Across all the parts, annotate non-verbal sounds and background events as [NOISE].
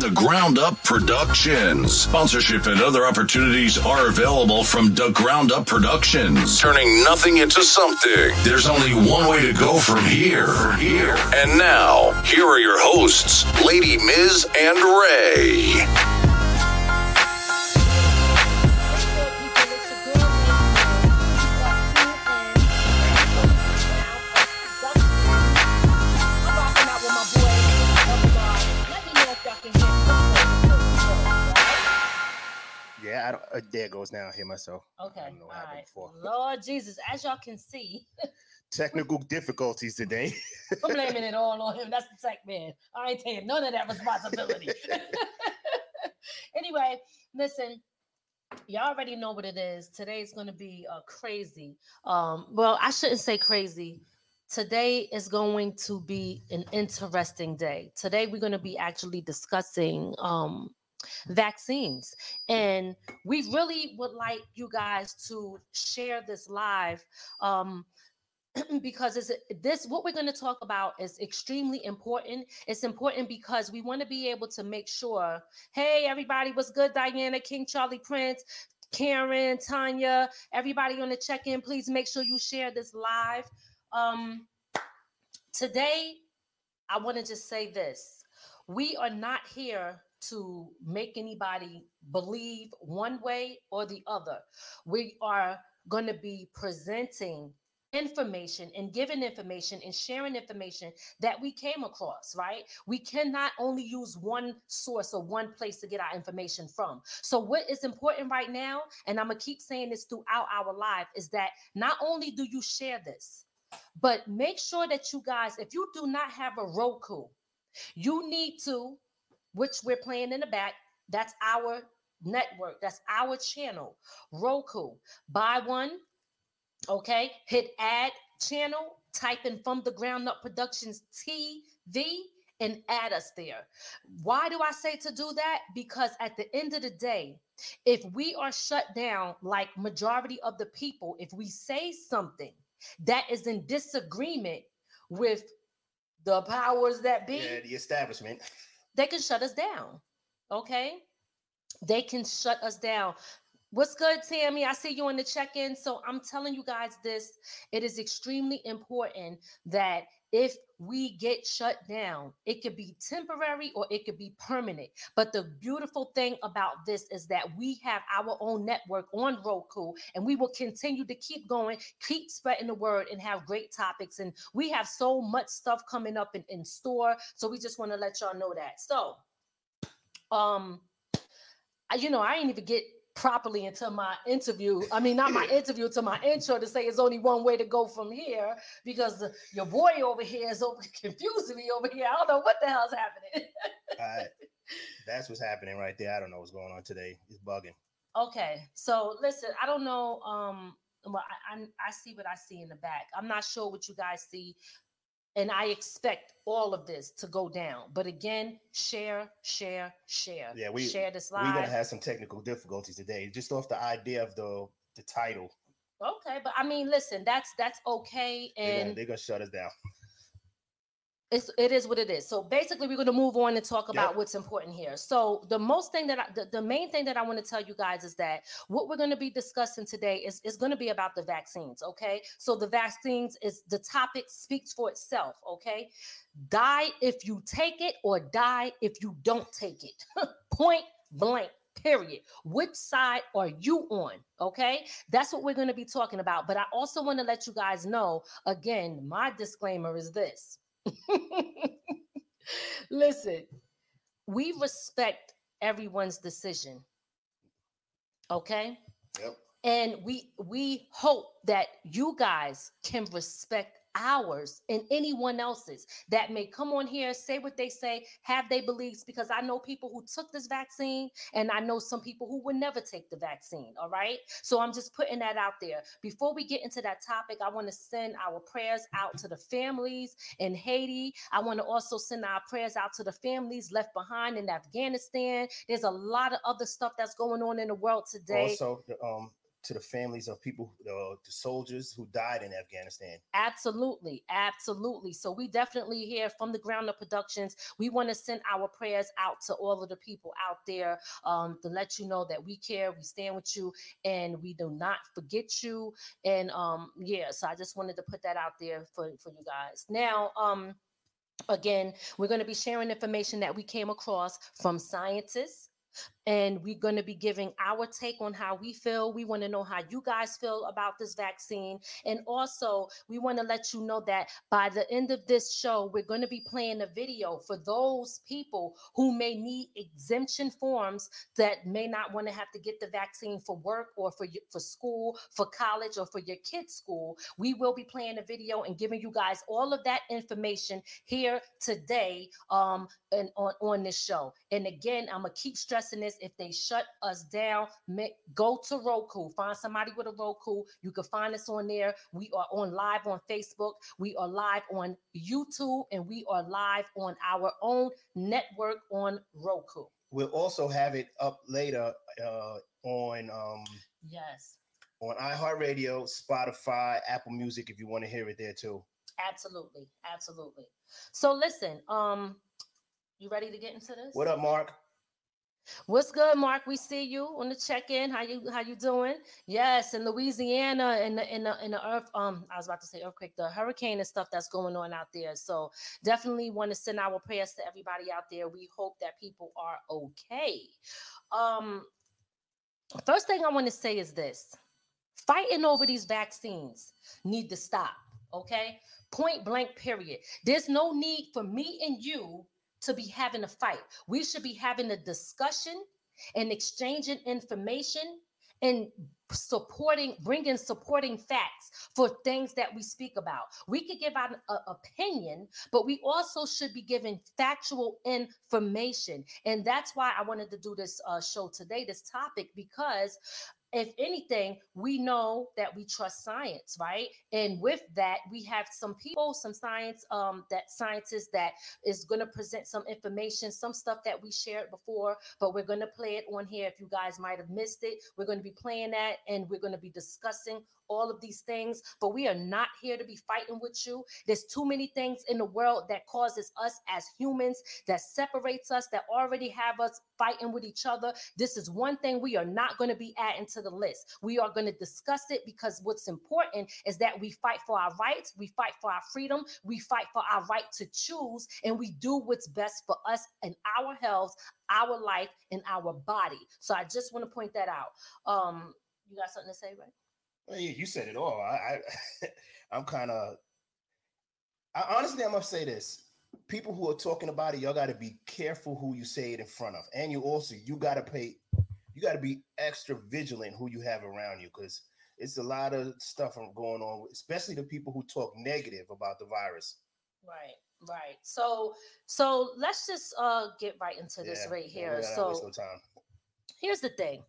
the Ground Up Productions. Sponsorship and other opportunities are available from the Ground Up Productions, turning nothing into something. There's only one way to go from here. From here. And now, here are your hosts, Lady Miz and Ray. I don't, uh, there it goes now. I hear myself. I Okay, don't know what happened right. before. Lord Jesus, as y'all can see, [LAUGHS] Technical difficulties today. [LAUGHS] I'm blaming it all on him. That's the tech man. I ain't taking none of that responsibility. [LAUGHS] anyway, listen, y'all already know what it is. Today's going to be uh, crazy. Um, well, I shouldn't say crazy. Today is going to be an interesting day. Today we're going to be actually discussing um, vaccines, and we really would like you guys to share this live. Um, [CLEARS THROAT] because it's this what we're going to talk about is extremely important. It's important because we want to be able to make sure hey everybody what's good diana king charlie prince karen tanya everybody on the check-in please make sure you share this live. Um today i want to just say this. We are not here to make anybody believe one way or the other we are going to be presenting information and giving information and sharing information that we came across, right? We cannot only use one source or one place to get our information from. So, what is important right now, and I'm gonna keep saying this throughout our life, is that not only do you share this, but make sure that you guys, if you do not have a Roku, you need to, which we're playing in the back, that's our network, that's our channel, Roku. Buy one, Okay, hit add channel, type in from the ground up productions TV and add us there. Why do I say to do that? Because at the end of the day, if we are shut down like majority of the people, if we say something that is in disagreement with the powers that be, yeah, the establishment. [LAUGHS] they can shut us down. Okay. They can shut us down. What's good, Tammy? I see you in the check in. So I'm telling you guys this it is extremely important that if we get shut down, it could be temporary or it could be permanent. But the beautiful thing about this is that we have our own network on Roku and we will continue to keep going, keep spreading the word, and have great topics. And we have so much stuff coming up in, in store. So we just want to let y'all know that. So, um, you know, I ain't even get properly into my interview. I mean, not my [LAUGHS] interview, to my intro to say it's only one way to go from here because the- your boy over here is over [LAUGHS] confusing me over here. I don't know what the hell's happening. Uh, [LAUGHS] that's what's happening right there. I don't know what's going on today. It's bugging. okay, so listen, I don't know. Um, well, I, I I see what I see in the back. I'm not sure what you guys see. And I expect all of this to go down. But again, share, share, share. Yeah, we- share this live. We're gonna have some technical difficulties today, just off the idea of the the title. Okay, but I mean, listen, that's that's okay, They're gonna, and they're gonna shut us down. [LAUGHS] it's it is what it is. So basically, we're going to move on and talk about what's important here. So the most thing that I, the, the main thing that I want to tell you guys is that what we're going to be discussing today is is going to be about the vaccines. Okay, so the vaccines is the topic speaks for itself. Okay, die if you take it, or die if you don't take it. [LAUGHS] Point blank. Period. Which side are you on? Okay, that's what we're going to be talking about. But I also want to let you guys know again, my disclaimer is this [LAUGHS] Listen, we respect everyone's decision. Okay? Yep. And we we hope that you guys can respect ours and anyone else's that may come on here, say what they say, have their beliefs, because I know people who took this vaccine and I know some people who would never take the vaccine. All right. So I'm just putting that out there. Before we get into that topic, I want to send our prayers out to the families in Haiti. I want to also send our prayers out to the families left behind in Afghanistan. There's a lot of other stuff that's going on in the world today. Also, um, to the families of people, uh, the soldiers who died in Afghanistan. Absolutely, absolutely. So we definitely here from the Ground Up Productions. We want to send our prayers out to all of the people out there um, to let you know that we care, we stand with you, and we do not forget you. And um, yeah, so I just wanted to put that out there for for you guys. Now, um, again, we're going to be sharing information that we came across from scientists and we're going to be giving our take on how we feel. We want to know how you guys feel about this vaccine. And also, we want to let you know that by the end of this show, we're going to be playing a video for those people who may need exemption forms that may not want to have to get the vaccine for work or for for school, for college, or for your kids' school. We will be playing a video and giving you guys all of that information here today um, and on, on this show. And again, I'm gonna keep stressing this if they shut us down, go to Roku, find somebody with a Roku. You can find us on there. We are on live on Facebook, we are live on YouTube, and we are live on our own network on Roku. We'll also have it up later uh, on um, yes on iHeartRadio, Spotify, Apple Music if you want to hear it there too. Absolutely, absolutely. So listen, um, you ready to get into this? What up, Mark? What's good, Mark? We see you on the check-in. How you how you doing? Yes, in Louisiana, in the in the in the earth. Um, I was about to say earthquake, the hurricane and stuff that's going on out there. So definitely want to send our prayers to everybody out there. We hope that people are okay. Um, first thing I want to say is this: fighting over these vaccines need to stop. Okay, point blank. Period. There's no need for me and you to be having a fight. We should be having a discussion and exchanging information and supporting bringing supporting facts for things that we speak about we could give out an opinion but we also should be giving factual information and that's why i wanted to do this uh, show today this topic because if anything, we know that we trust science, right? And with that, we have some people, some science, um, that scientists that is going to present some information, some stuff that we shared before, but we're going to play it on here. If you guys might have missed it, we're going to be playing that and we're going to be discussing all of these things, but we are not here to be fighting with you. There's too many things in the world that causes us as humans, that separates us, that already have us fighting with each other. This is one thing we are not going to be adding to the list. We are going to discuss it because what's important is that we fight for our rights, we fight for our freedom, we fight for our right to choose, and we do what's best for us and our health, our life, and our body. So I just want to point that out. Um, you got something to say, right? Well, you said it all. I, I [LAUGHS] I'm kind of. I honestly, I must say this: people who are talking about it, y'all got to be careful who you say it in front of, and you also you got to pay, you got to be extra vigilant who you have around you because it's a lot of stuff going on, especially the people who talk negative about the virus. Right, right. So, so let's just uh get right into this yeah, right here. So, here's the thing: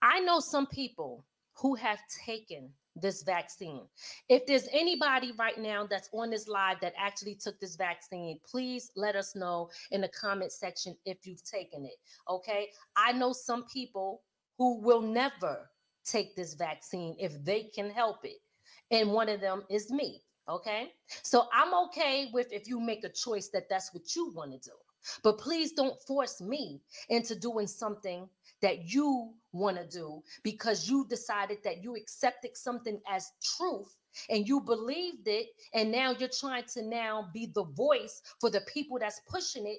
I know some people who have taken this vaccine. If there's anybody right now that's on this live that actually took this vaccine, please let us know in the comment section if you've taken it. Okay. I know some people who will never take this vaccine if they can help it. And one of them is me. Okay. So I'm okay with if you make a choice that that's what you want to do. But please don't force me into doing something that you want to do because you decided that you accepted something as truth and you believed it and now you're trying to now be the voice for the people that's pushing it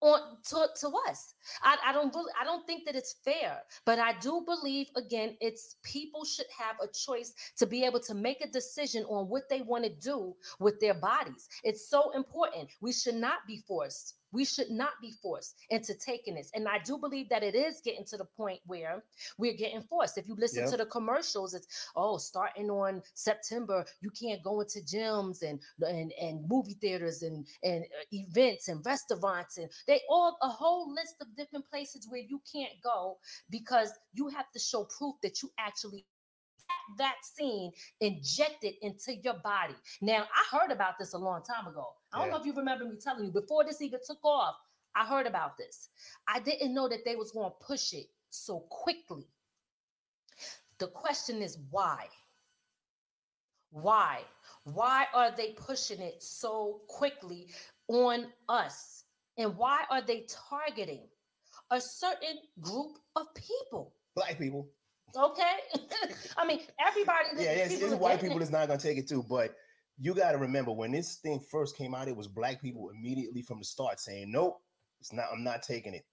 on to, to us. I, I don't really, I don't think that it's fair, but I do believe again, it's people should have a choice to be able to make a decision on what they want to do with their bodies. It's so important. We should not be forced we should not be forced into taking this. And I do believe that it is getting to the point where we're getting forced. If you listen yep. to the commercials, it's oh, starting on September, you can't go into gyms and and, and movie theaters and, and uh, events and restaurants and they all a whole list of different places where you can't go because you have to show proof that you actually vaccine injected into your body. Now, I heard about this a long time ago. I don't yeah. know if you remember me telling you before this even took off. I heard about this. I didn't know that they was going to push it so quickly. The question is why? Why? Why are they pushing it so quickly on us? And why are they targeting a certain group of people? Black people. Okay. [LAUGHS] I mean, everybody. Yeah, it's, it's white people that's not going to take it too. But you got to remember when this thing first came out, it was black people immediately from the start saying, nope, it's not, I'm not taking it.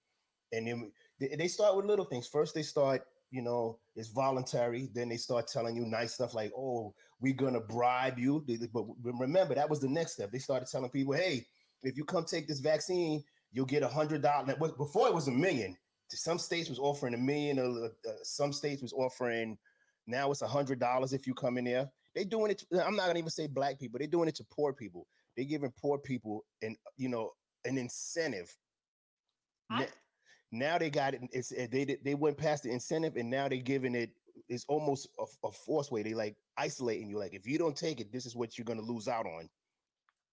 And then they, they start with little things. First, they start, you know, it's voluntary. Then they start telling you nice stuff like, oh, we're going to bribe you. But remember, that was the next step. They started telling people, hey, if you come take this vaccine, you'll get a hundred dollars. Before it was a million some states was offering a million, or uh, some states was offering now it's a hundred dollars if you come in there. They doing it. To, I'm not gonna even say black people. They're doing it to poor people. They're giving poor people and you know an incentive. I, now they got it. It's they they went past the incentive and now they're giving it. It's almost a, a force way. They like isolating you. Like if you don't take it, this is what you're gonna lose out on.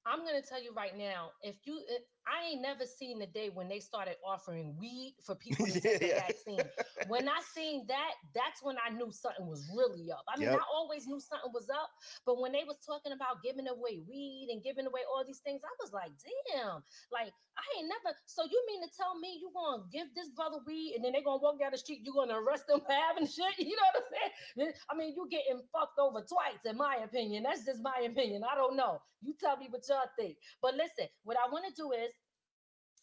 I'm gonna tell you right now, if you if, I ain't never seen the day when they started offering weed for [LAUGHS] people to take the vaccine. When I seen that, that's when I knew something was really up. I mean, yep. I always knew something was up, but when they was talking about giving away weed and giving away all these things, I was like, damn, like I ain't never. So you mean to tell me you gonna give this brother weed and then they gonna walk down the street, you gonna arrest them [LAUGHS] for having shit? You know what I'm saying? I mean, you getting fucked over twice, in my opinion. That's just my opinion. I don't know. You tell me what y'all think. But listen, what I want to do is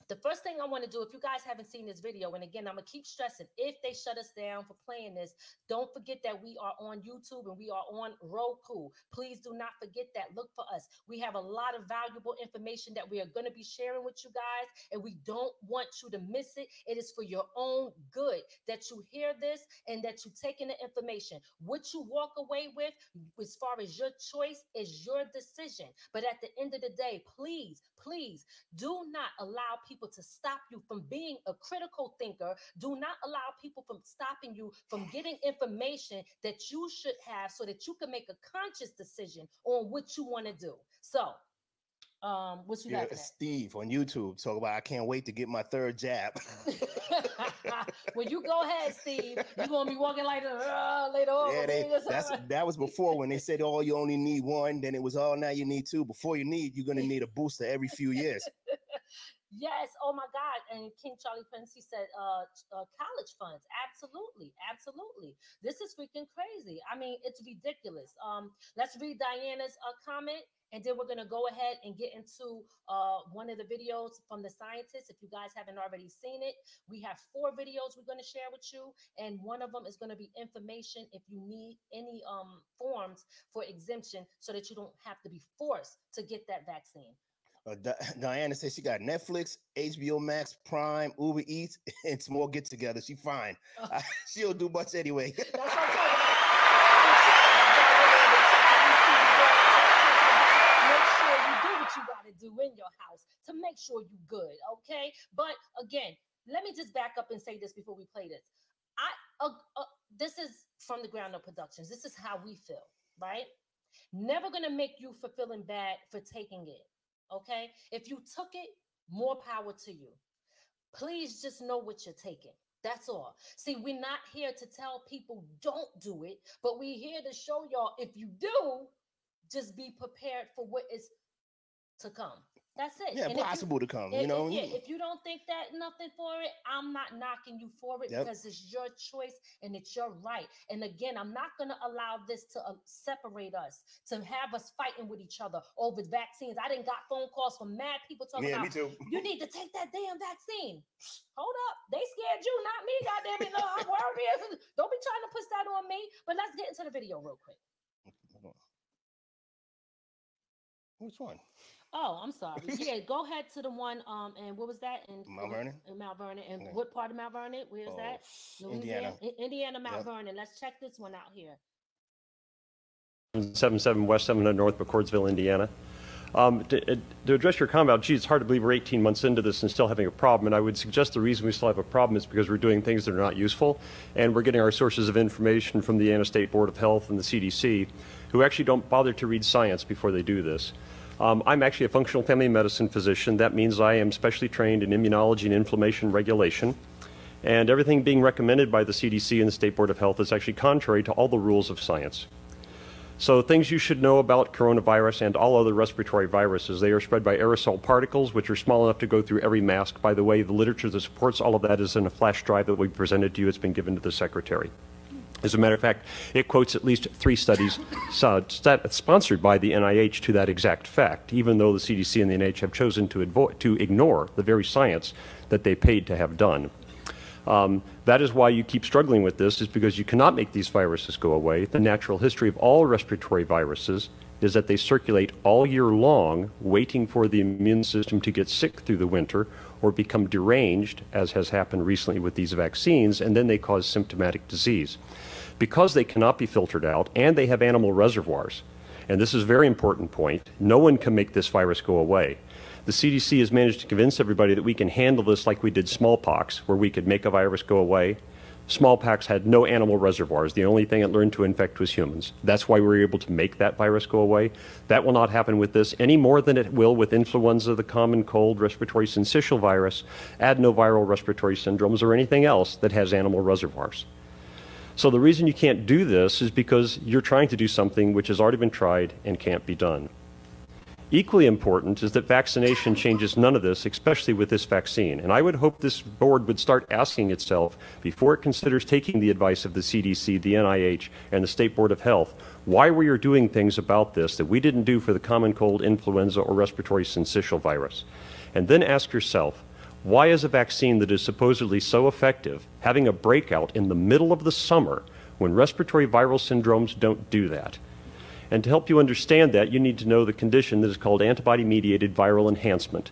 the first thing I want to do, if you guys haven't seen this video, and again, I'm gonna keep stressing, if they shut us down for playing this, don't forget that we are on YouTube and we are on Roku. Please do not forget that. Look for us. We have a lot of valuable information that we are going to be sharing with you guys, and we don't want you to miss it. It is for your own good that you hear this and that you take in the information. What you walk away with, as far as your choice, is your decision. But at the end of the day, please, please do not allow people people to stop you from being a critical thinker. Do not allow people from stopping you from getting information that you should have so that you can make a conscious decision on what you want to do. So, um, what you yeah, Steve on YouTube talk about I can't wait to get my third jab. [LAUGHS] well, you go ahead, Steve. You're gonna be walking like uh, later on. Yeah, they, that's that was before when they said, "Oh, you only need one." Then it was, "Oh, now you need two. Before you need, you're gonna need a booster every few years. Yes. Oh my God. And King Charlie Prince, he said, uh, uh, college funds. Absolutely. Absolutely. This is freaking crazy. I mean, it's ridiculous. Um, let's read Diana's uh, comment. And then we're going to go ahead and get into uh, one of the videos from the scientists. If you guys haven't already seen it, we have four videos we're going to share with you. And one of them is going to be information if you need any um, forms for exemption so that you don't have to be forced to get that vaccine. Uh, [LAUGHS] Diana says she got Netflix, HBO Max, Prime, Uber Eats, [LAUGHS] and some more get together. She fine. Uh, [LAUGHS] she'll do much anyway. That's what I'm talking you got to do in your house to make sure you good okay? But again let me just back up and say this before we play this. I uh, uh, this is from the ground up productions. This is how we feel right? Never gonna make you for feeling bad for taking it Okay. If you took it, more power to you. Please just know what you're taking. That's all. See, we're not here to tell people don't do it, but we're here to show y'all if you do, just be prepared for what is to come. That's it. Yeah, And if you- possible to come. if- You know, yeah, if you don't think that nothing for it, I'm not knocking you for it Yep. because it's your choice and it's your right. And again, I'm not going to allow this to uh, separate us, to have us fighting with each other over vaccines. I didn't got phone calls from mad people talking yeah, about me too. you need to take that damn vaccine. [SNIFFS] Hold up, they scared you, not me. Goddamn it, no, I'm worried. Don't be trying to push that on me. But let's get into the video real quick. Hold on. Which one? Oh, I'm sorry. [LAUGHS] Yeah, go ahead to the one. Um, and what was that? In Mount Vernon? In Mount Vernon. And Yeah. what part of Mount Vernon? Where's Oh, that? Indiana. Indiana, Mount Yep. Vernon. Let's check this one out here. 77 West 700 North, McCordsville, Indiana. Um, to, uh, to address your comment about, gee, it's hard to believe we're 18 months into this and still having a problem, and I would suggest the reason we still have a problem is because we're doing things that are not useful, and we're getting our sources of information from the Indiana State Board of Health and the CDC, who actually don't bother to read science before they do this. Um, I'm actually a functional family medicine physician. That means I am specially trained in immunology and inflammation regulation. And everything being recommended by the CDC and the State Board of Health is actually contrary to all the rules of science. So, things you should know about coronavirus and all other respiratory viruses they are spread by aerosol particles, which are small enough to go through every mask. By the way, the literature that supports all of that is in a flash drive that we presented to you. It's been given to the Secretary. As a matter of fact, it quotes at least three studies sponsored by the NIH to that exact fact, even though the CDC and the NIH have chosen to, to ignore the very science that they paid to have done. Um, that is why you keep struggling with this, is because you cannot make these viruses go away. The natural history of all respiratory viruses is that they circulate all year long, waiting for the immune system to get sick through the winter or become deranged, as has happened recently with these vaccines, and then they cause symptomatic disease. Because they cannot be filtered out and they have animal reservoirs, and this is a very important point, no one can make this virus go away. The CDC has managed to convince everybody that we can handle this like we did smallpox, where we could make a virus go away. Smallpox had no animal reservoirs. The only thing it learned to infect was humans. That's why we were able to make that virus go away. That will not happen with this any more than it will with influenza, the common cold, respiratory syncytial virus, adenoviral respiratory syndromes, or anything else that has animal reservoirs. So the reason you can't do this is because you're trying to do something which has already been tried and can't be done. Equally important is that vaccination changes none of this, especially with this vaccine. And I would hope this board would start asking itself, before it considers taking the advice of the CDC, the NIH, and the State Board of Health, why we are doing things about this that we didn't do for the common cold, influenza, or respiratory syncytial virus. And then ask yourself, why is a vaccine that is supposedly so effective having a breakout in the middle of the summer when respiratory viral syndromes don't do that? And to help you understand that, you need to know the condition that is called antibody mediated viral enhancement.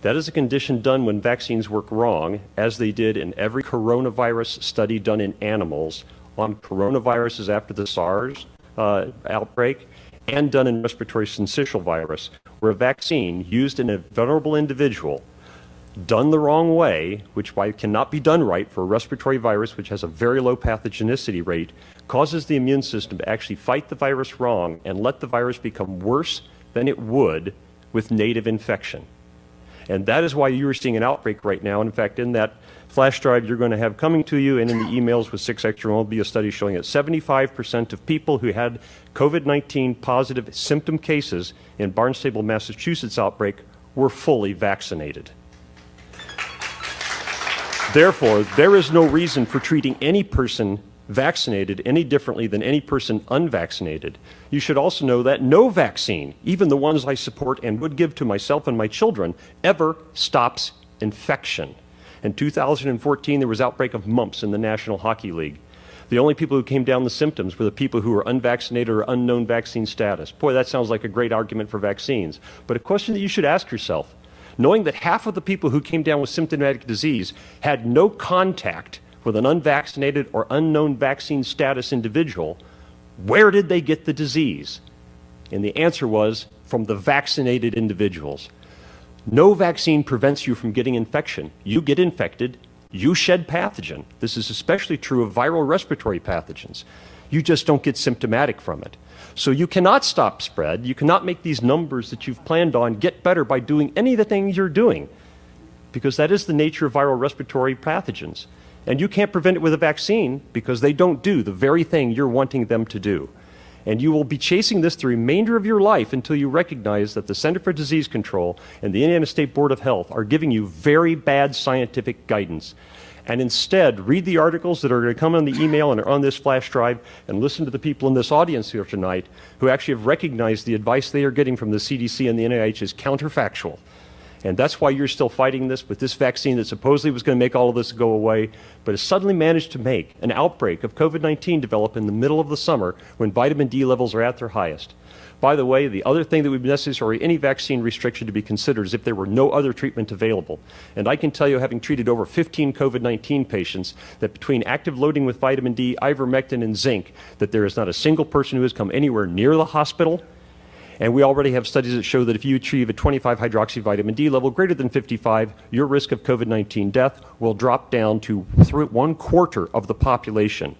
That is a condition done when vaccines work wrong, as they did in every coronavirus study done in animals on coronaviruses after the SARS uh, outbreak, and done in respiratory syncytial virus, where a vaccine used in a vulnerable individual done the wrong way, which why cannot be done right for a respiratory virus which has a very low pathogenicity rate, causes the immune system to actually fight the virus wrong and let the virus become worse than it would with native infection. And that is why you are seeing an outbreak right now. And in fact, in that flash drive you're going to have coming to you and in the emails with 6 Extra will be a study showing that 75% of people who had COVID 19 positive symptom cases in Barnstable, Massachusetts outbreak were fully vaccinated. Therefore, there is no reason for treating any person vaccinated any differently than any person unvaccinated. You should also know that no vaccine, even the ones I support and would give to myself and my children, ever stops infection. In 2014, there was outbreak of mumps in the National Hockey League. The only people who came down the symptoms were the people who were unvaccinated or unknown vaccine status. Boy, that sounds like a great argument for vaccines. But a question that you should ask yourself knowing that half of the people who came down with symptomatic disease had no contact with an unvaccinated or unknown vaccine status individual, where did they get the disease? And the answer was from the vaccinated individuals. No vaccine prevents you from getting infection. You get infected, you shed pathogen. This is especially true of viral respiratory pathogens. You just don't get symptomatic from it. So you cannot stop spread. You cannot make these numbers that you've planned on get better by doing any of the things you're doing, because that is the nature of viral respiratory pathogens. And you can't prevent it with a vaccine because they don't do the very thing you're wanting them to do. And you will be chasing this the remainder of your life until you recognize that the Center for Disease Control and the Indiana State Board of Health are giving you very bad scientific guidance. And instead, read the articles that are going to come on the email and are on this flash drive and listen to the people in this audience here tonight who actually have recognized the advice they are getting from the CDC and the NIH is counterfactual. And that's why you're still fighting this with this vaccine that supposedly was going to make all of this go away, but has suddenly managed to make an outbreak of COVID 19 develop in the middle of the summer when vitamin D levels are at their highest. By the way, the other thing that would be necessary, any vaccine restriction to be considered, is if there were no other treatment available. And I can tell you, having treated over 15 COVID 19 patients, that between active loading with vitamin D, ivermectin, and zinc, that there is not a single person who has come anywhere near the hospital and we already have studies that show that if you achieve a 25 hydroxy vitamin D level greater than 55, your risk of COVID 19 death will drop down to one quarter of the population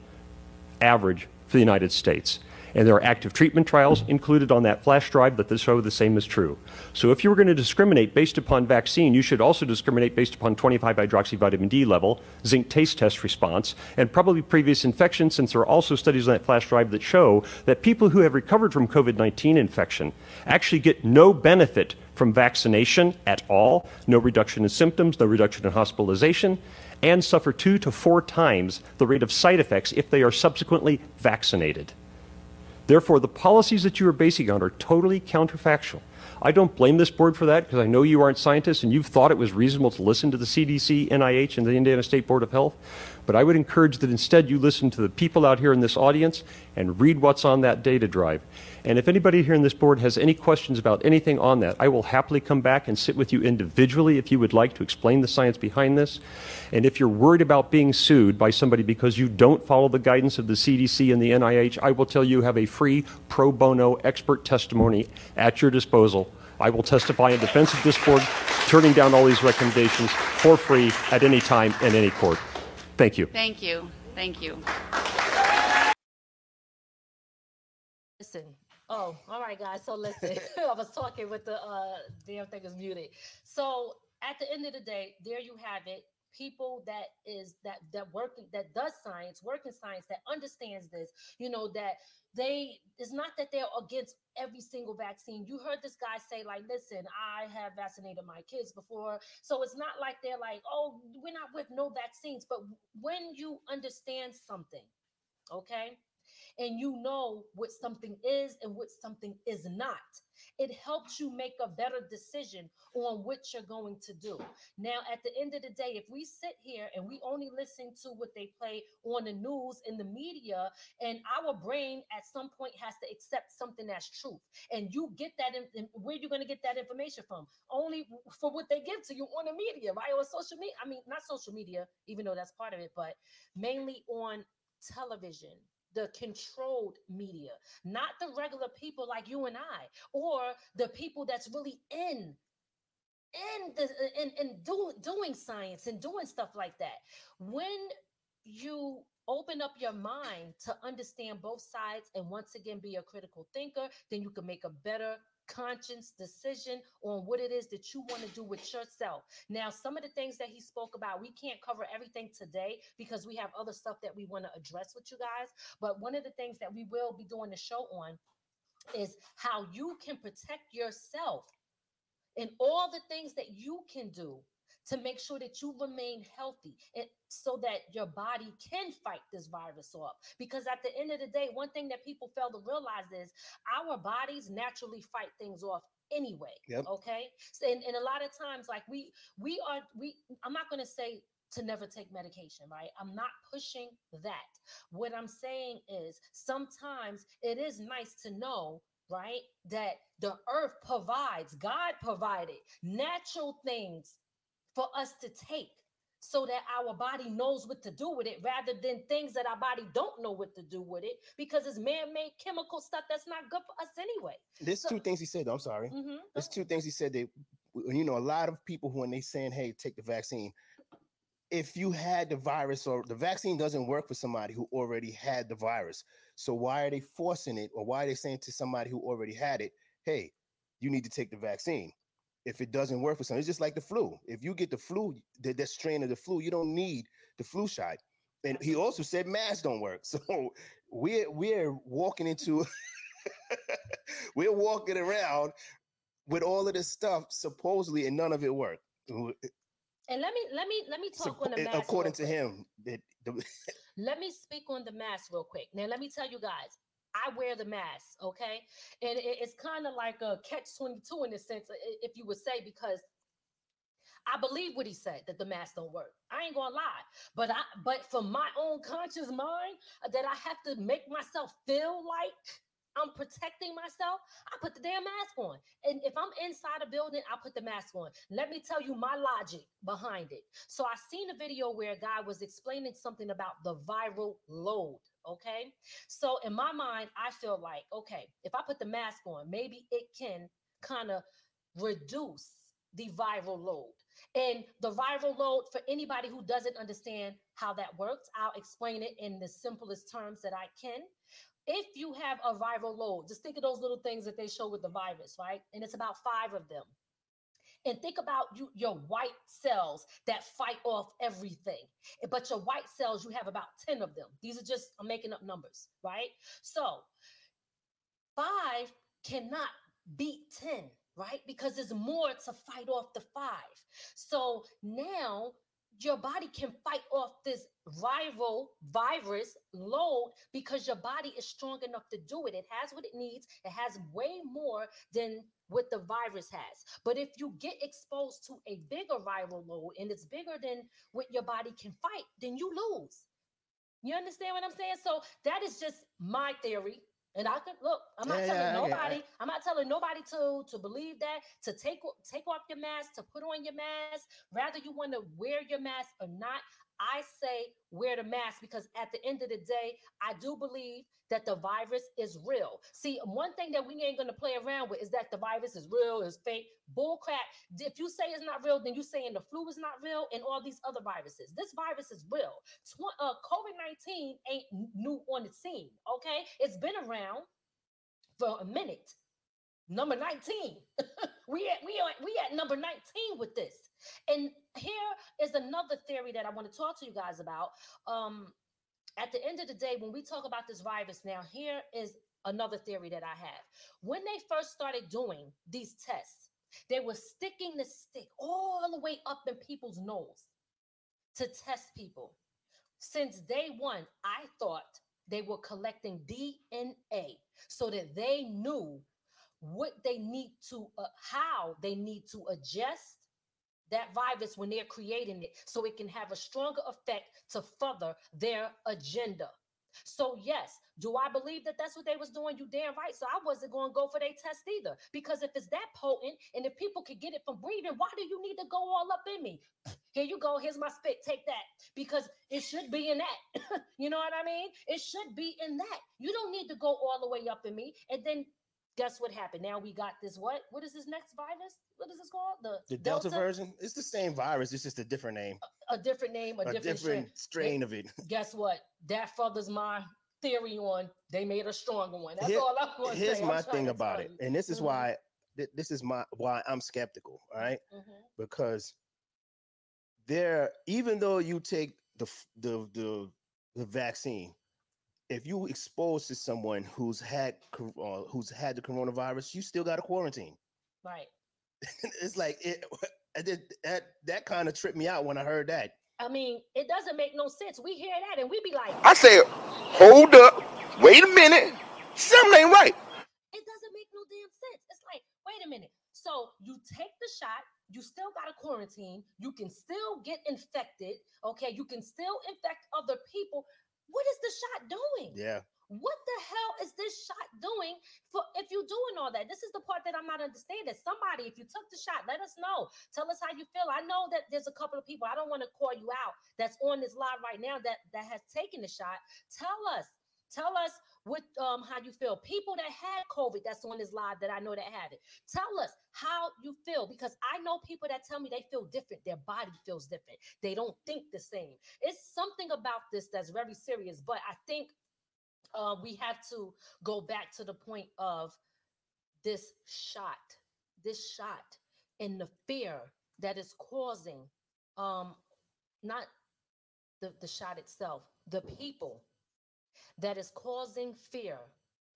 average for the United States. And there are active treatment trials included on that flash drive that show the same is true. So if you were going to discriminate based upon vaccine, you should also discriminate based upon 25 hydroxy vitamin D level, zinc taste test response, and probably previous infection, since there are also studies on that flash drive that show that people who have recovered from COVID 19 infection actually get no benefit from vaccination at all, no reduction in symptoms, no reduction in hospitalization, and suffer two to four times the rate of side effects if they are subsequently vaccinated. Therefore, the policies that you are basing on are totally counterfactual. I don't blame this board for that because I know you aren't scientists and you've thought it was reasonable to listen to the CDC, NIH, and the Indiana State Board of Health. But I would encourage that instead you listen to the people out here in this audience and read what's on that data drive. And if anybody here in this board has any questions about anything on that, I will happily come back and sit with you individually if you would like to explain the science behind this. And if you're worried about being sued by somebody because you don't follow the guidance of the CDC and the NIH, I will tell you have a free pro bono expert testimony at your disposal. I will testify in defense of this board, turning down all these recommendations for free at any time in any court. Thank you. Thank you. Thank you. Listen. Oh, all right, guys. So listen, [LAUGHS] I was talking with the uh damn thing is muted. So at the end of the day, there you have it. People that is that that work that does science, work in science, that understands this, you know, that they it's not that they're against every single vaccine. You heard this guy say, like, listen, I have vaccinated my kids before. So it's not like they're like, oh, we're not with no vaccines. But when you understand something, okay, and you know what something is and what something is not. It helps you make a better decision on what you're going to do. Now, at the end of the day, if we sit here and we only listen to what they play on the news in the media, and our brain at some point has to accept something as truth, and you get that, in, where you're going to get that information from? Only for what they give to you on the media, right? Or social media. I mean, not social media, even though that's part of it, but mainly on television, the controlled media, not the regular people like you and I, or the people that's really in in the in, in do, doing science and doing stuff like that. When you open up your mind to understand both sides and once again be a critical thinker, then you can make a better conscience decision on what it is that you want to do with yourself. Now, some of the things that he spoke about, we can't cover everything today because we have other stuff that we want to address with you guys. But one of the things that we will be doing the show on is how you can protect yourself and all the things that you can do to make sure that you remain healthy and so that your body can fight this virus off. Because at the end of the day, one thing that people fail to realize is our bodies naturally fight things off anyway. Yep. Okay. And, and a lot of times, like we we are we I'm not gonna say to never take medication, right? I'm not pushing that. What I'm saying is sometimes it is nice to know right? That the earth provides, God provided natural things for us to take so that our body knows what to do with it rather than things that our body don't know what to do with it because it's man-made chemical stuff that's not good for us anyway. There's so, two things he said. Though, I'm sorry. Mm-hmm. There's two things he said that you know a lot of people when they saying, "Hey, take the vaccine." If you had the virus or the vaccine doesn't work for somebody who already had the virus, so why are they forcing it or why are they saying to somebody who already had it, "Hey, you need to take the vaccine"? If it doesn't work for some. It's just like the flu. If you get the flu, that, that strain of the flu, you don't need the flu shot. and he also said masks don't work. [LAUGHS] So we're we're walking into [LAUGHS] we're walking around with all of this stuff supposedly, and none of it worked. And let me let me let me talk on the mask. According to him, that the, Let me speak on the mask real quick. Now, let me tell you guys, I wear the mask, okay? And it- it's kind of like a catch 22 in a sense, if you would say, because I believe what he said that the mask don't work. I ain't gonna lie, but I but for my own conscious mind uh, that I have to make myself feel like I'm protecting myself, I put the damn mask on. And if I'm inside a building, I put the mask on. Let me tell you my logic behind it. So I seen a video where a guy was explaining something about the viral load. Okay. So in my mind, I feel like, okay, if I put the mask on, maybe it can kind of reduce the viral load. And the viral load, for anybody who doesn't understand how that works, I'll explain it in the simplest terms that I can. If you have a viral load, just think of those little things that they show with the virus, right? And it's about five of them. And think about you, your white cells that fight off everything. But your white cells, you have about 10 of them. These are just, I'm making up numbers, right? So five cannot beat 10, right? Because there's more to fight off the five. So now your body can fight off this viral virus load because your body is strong enough to do it. It has what it needs, it has way more than what the virus has. But if you get exposed to a bigger viral load and it's bigger than what your body can fight, then you lose. You understand what I'm saying? So that is just my theory. And I could look, I'm not Yeah, telling yeah, I get- I- nobody, I'm not telling nobody to to believe that, to take take off your mask, to put on your mask, rather you want to wear your mask or not. I say wear the mask because at the end of the day, I do believe that the virus is real. See, one thing that we ain't gonna play around with is that the virus is real, is fake, bull crap. If you say it's not real, then you saying the flu is not real and all these other viruses. This virus is real. Tw- uh, COVID 19 ain't new on the scene, okay? It's been around for a minute. Number 19. [LAUGHS] we at we are we at number 19 with this. And here is another theory that I want to talk to you guys about. Um, at the end of the day, when we talk about this virus, now here is another theory that I have. When they first started doing these tests, they were sticking the stick all the way up in people's nose to test people. Since day one, I thought they were collecting DNA so that they knew what they need to, uh, how they need to adjust that virus when they're creating it so it can have a stronger effect to further their agenda. So yes, do I believe that that's what they was doing? You damn right. So I wasn't going to go for their test either because if it's that potent and if people could get it from breathing, why do you need to go all up in me? [CLEARS THROAT] Here you go. Here's my spit. Take that because it should be in that. [CLEARS THROAT] you know what I mean? It should be in that. You don't need to go all the way up in me. And then guess what happened? Now we got this. What? What is this next virus? What is this called? The the Delta, version, it's the same virus. It's just a different name, A different name, a, a, different, different strain. strain of it. [LAUGHS] Guess what? That furthers my theory on they made a stronger one. That's Here- all I'm going to say. Here's my thing about it, you. and this is Mhm. why th- this is my why I'm skeptical. All right, Mhm. because there, even though you take the the the the vaccine, if you expose to someone who's had uh, who's had the coronavirus, you still got to quarantine. Right. [LAUGHS] it's like it. [LAUGHS] I did that. That kind of tripped me out when I heard that. I mean, it doesn't make no sense. We hear that and we be like, I said, hold up, wait a minute, something ain't right. it doesn't make no damn sense. It's like, wait a minute. So you take the shot, you still got to quarantine, you can still get infected. Okay, you can still infect other people. What is the shot doing? Yeah, What the hell is this shot doing for if you're doing all that? This is the part that I'm not understanding. Somebody, if you took the shot, let us know. Tell us how you feel. I know that there's a couple of people. I don't want to call you out that's on this live right now that that has taken the shot. Tell us. Tell us what um how you feel. People that had COVID that's on this live that I know that had it. Tell us how you feel because I know people that tell me they feel different. Their body feels different. They don't think the same. It's something about this that's very serious, but I think uh, we have to go back to the point of this shot, this shot, and the fear that is causing, um, not the, the shot itself, the people that is causing fear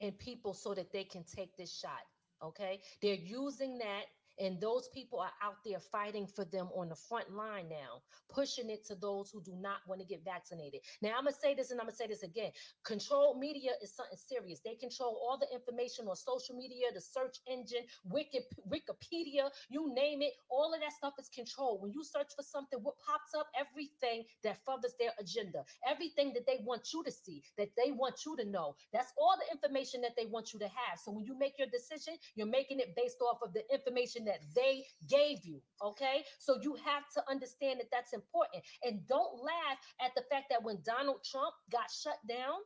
in people so that they can take this shot. Okay. They're using that and those people are out there fighting for them on the front line now, pushing it to those who do not want to get vaccinated. Now, I'm going to say this and I'm going to say this again. Controlled media is something serious. They control all the information on social media, the search engine, Wiki, Wikipedia, you name it. All of that stuff is controlled. When you search for something, what pops up? Everything that furthers their agenda, everything that they want you to see, that they want you to know. That's all the information that they want you to have. So when you make your decision, you're making it based off of the information that they gave you. Okay. So you have to understand that that's important. And don't laugh at the fact that when Donald Trump got shut down,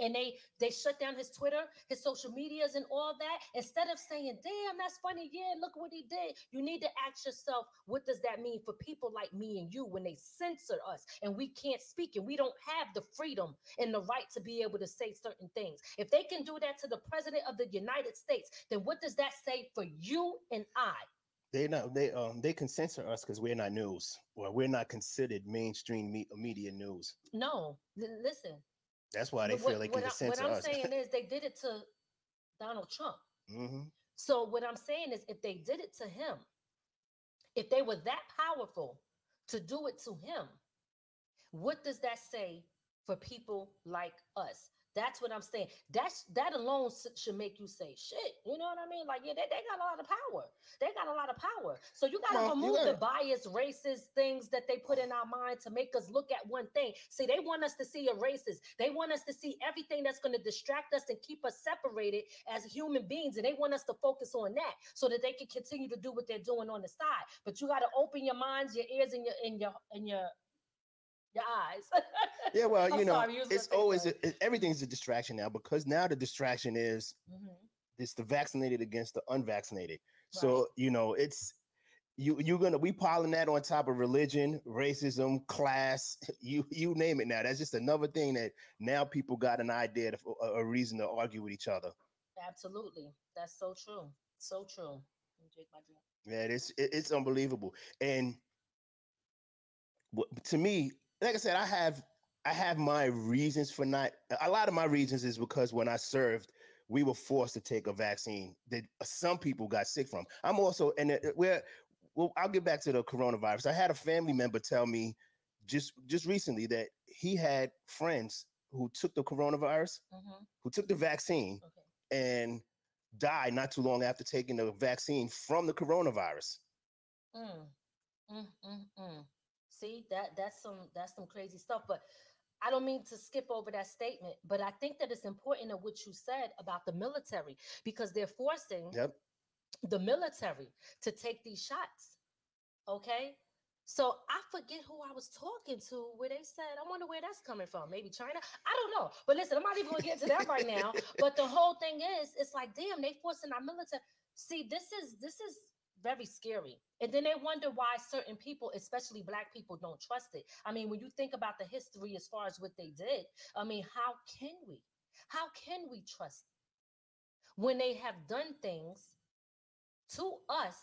and they they shut down his twitter his social medias and all that instead of saying damn that's funny. Yeah look what he did. You need to ask yourself what does that mean for people like me and you when they censor us and we can't speak and we don't have the freedom and the right to be able to say certain things? If they can do that to the president of the united states then what does that say for you and i? They not they um they can censor us because we're not news or we're not considered mainstream me- media news. No l- listen that's why they feel they can what, I, what I'm saying is they did it to Donald Trump. hmm So what I'm saying is if they did it to him, if they were that powerful to do it to him, what does that say for people like us? That's what I'm saying. That's that alone should make you say shit. You know what I mean? Like, yeah, they, they got a lot of power. They got a lot of power. So you gotta Well, remove the gotta- bias, racist things that they put in our mind to make us look at one thing. See, they want us to see a racist. They want us to see everything that's going to distract us and keep us separated as human beings. And they want us to focus on that so that they can continue to do what they're doing on the side. But you got to open your minds, your ears, and your and your and your your eyes. Yeah, [LAUGHS] well, you know, sorry, you was gonna it's always a, it- everything's a distraction now because now the distraction is Mhm. it's the vaccinated against the unvaccinated. So you know, it's you you're gonna we piling that on top of religion, racism, class, [LAUGHS] you you name it. Now that's just another thing that now people got an idea, to, a, a reason to argue with each other. Absolutely. That's so true. So true. Yeah, it's it- it's unbelievable. And to me, like I said, I have I have my reasons for not. A lot of my reasons is because when I served, we were forced to take a vaccine that some people got sick from. I'm also and where well, I'll get back to the coronavirus. I had a family member tell me just just recently that he had friends who took the coronavirus, Mhm. who took the vaccine, Okay. and died not too long after taking the vaccine from the coronavirus. Mm. Mm, mm, mm. See that that's some that's some crazy stuff. But I don't mean to skip over that statement, but I think that it's important of what you said about the military because they're forcing Yep. the military to take these shots. Okay. So I forget who I was talking to where they said, I wonder where that's coming from. Maybe China. I don't know. But listen, I'm not even gonna get to that right now. But the whole thing is, it's like, damn, they forcing our military. See, this is this is very scary. And then they wonder why certain people, especially black people, don't trust it. I mean, when you think about the history as far as what they did, I mean, how can we? How can we trust when they have done things to us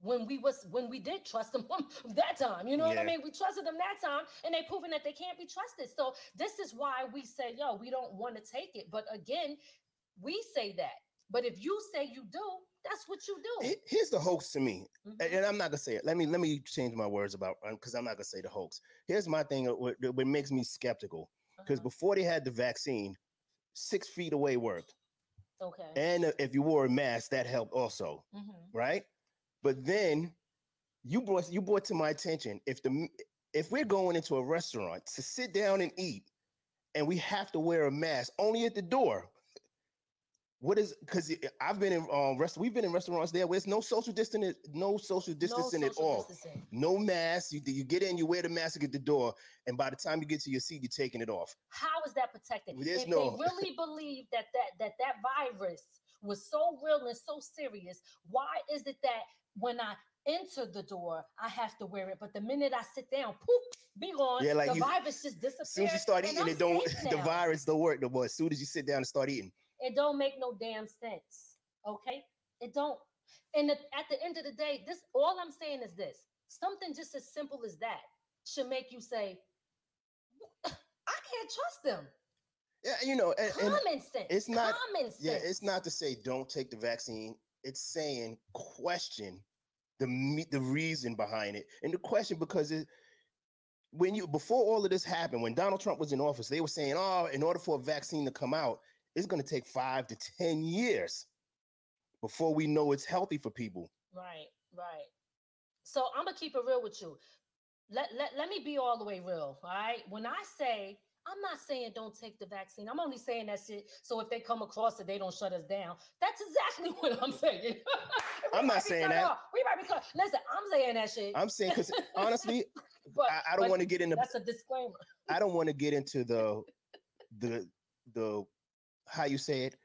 when we was when we did trust them [LAUGHS] that time you know what i mean we trusted them that time and they proven that they can't be trusted so this is why we say yo we don't want to take it but again we say that but if you say you do that's what you do He- Here's the hoax to me, Mhm. and I'm not gonna say it. Let me let me change my words about because I'm not gonna say the hoax. Here's my thing. uh, What, what makes me skeptical because Uh-huh. before they had the vaccine, six feet away worked, okay and uh, if you wore a mask, that helped also, Mhm. right? But then you brought you brought to my attention if the if we're going into a restaurant to sit down and eat, and we have to wear a mask only at the door. What is because I've been in um rest we've been in restaurants there where it's no social distancing, no social distancing no at all. distancing. No mask. You, you get in, you wear the mask at the door, and by the time you get to your seat, you're taking it off. how is that protected There's if no- they [LAUGHS] really believe that that that that virus was so real and so serious why is it that when i enter the door i have to wear it but the minute i sit down poof be gone Yeah, like the you- virus just disappears As soon as you start eating, it don't [LAUGHS] the virus don't work no more. As soon as you sit down and start eating. It don't make no damn sense okay it don't and the- at the end of the day this all i'm saying is this something just as simple as that should make you say I can't trust them. Yeah, you know, and, and Common sense. it's not- common sense. yeah, it's not to say don't take the vaccine. It's saying question the the reason behind it, and the question because it when you before all of this happened, when Donald Trump was in office, they were saying, "Oh, in order for a vaccine to come out, it's going to take five to ten years before we know it's healthy for people." Right, right. So I'm gonna keep it real with you. Let, let let me be all the way real. All right. When I say I'm not saying don't take the vaccine. I'm only saying that shit so if they come across it, they don't shut us down. That's exactly [LAUGHS] what I'm saying. [LAUGHS] I'm not saying that. off. We might be cut. Listen, I'm saying that shit. I'm saying because [LAUGHS] honestly, but I, I don't want to get into That's a disclaimer. I don't want to get into the the the how you say it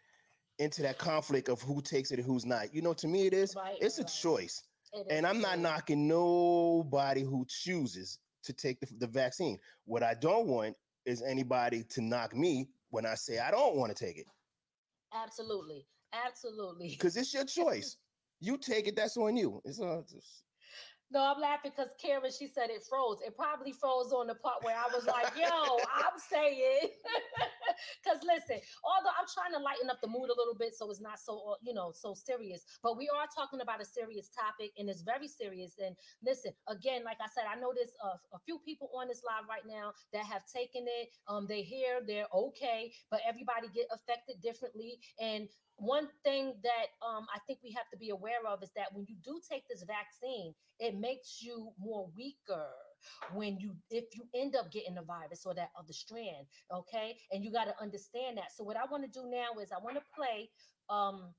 into that conflict of who takes it and who's not. You know, to me it is Right, it's a choice. It And I'm not knocking nobody who chooses to take the, the vaccine. What I don't want is anybody to knock me when I say I don't want to take it Absolutely. Absolutely. because it's your [LAUGHS] choice. You take it, that's on you. It's uh, it's- No, I'm laughing because Karen, she said it froze. It probably froze on the part where I was like, yo, I'm saying. [LAUGHS] Because listen, although I'm trying to lighten up the mood a little bit so it's not so, uh, you know, so serious, but we are talking about a serious topic and it's very serious. And listen, again, like I said, I know there's a, a few people on this live right now that have taken it. Um, they hear they're okay, but everybody get affected differently. And one thing that um, I think we have to be aware of is that when you do take this vaccine, it makes you more weaker when you if you end up getting the virus or that other strand okay? And you got to understand that. So what i want to do now is i want to play um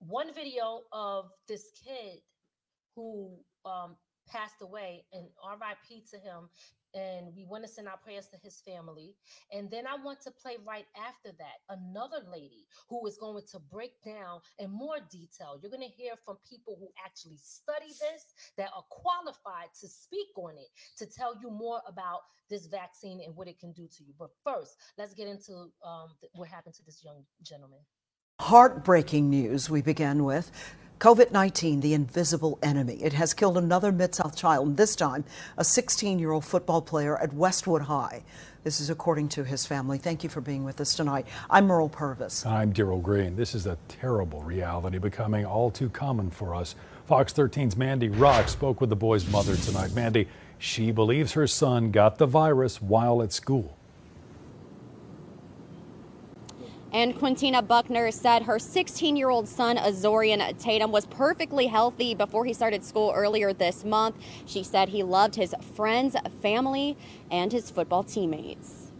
one video of this kid who um passed away and rip to him and we want to send our prayers to his family and then I want to play right after that another lady who is going to break down in more detail. You're going to hear from people who actually study this, that are qualified to speak on it, to tell you more about this vaccine and what it can do to you. But first, let's get into um, what happened to this young gentleman. Heartbreaking news we begin with. COVID 19, the invisible enemy. It has killed another Mid South child, this time a 16 year old football player at Westwood High. This is according to his family. Thank you for being with us tonight. I'm Mearl Purvis. I'm Darrell Greene. This is a terrible reality becoming all too common for us. Fox 13's Mandy Hrach spoke with the boy's mother tonight. Mandy, she believes her son got the virus while at school. And Quintina Buckner said her 16 year old son, Azorian Tatum, was perfectly healthy before he started school earlier this month. She said he loved his friends, family, and his football teammates.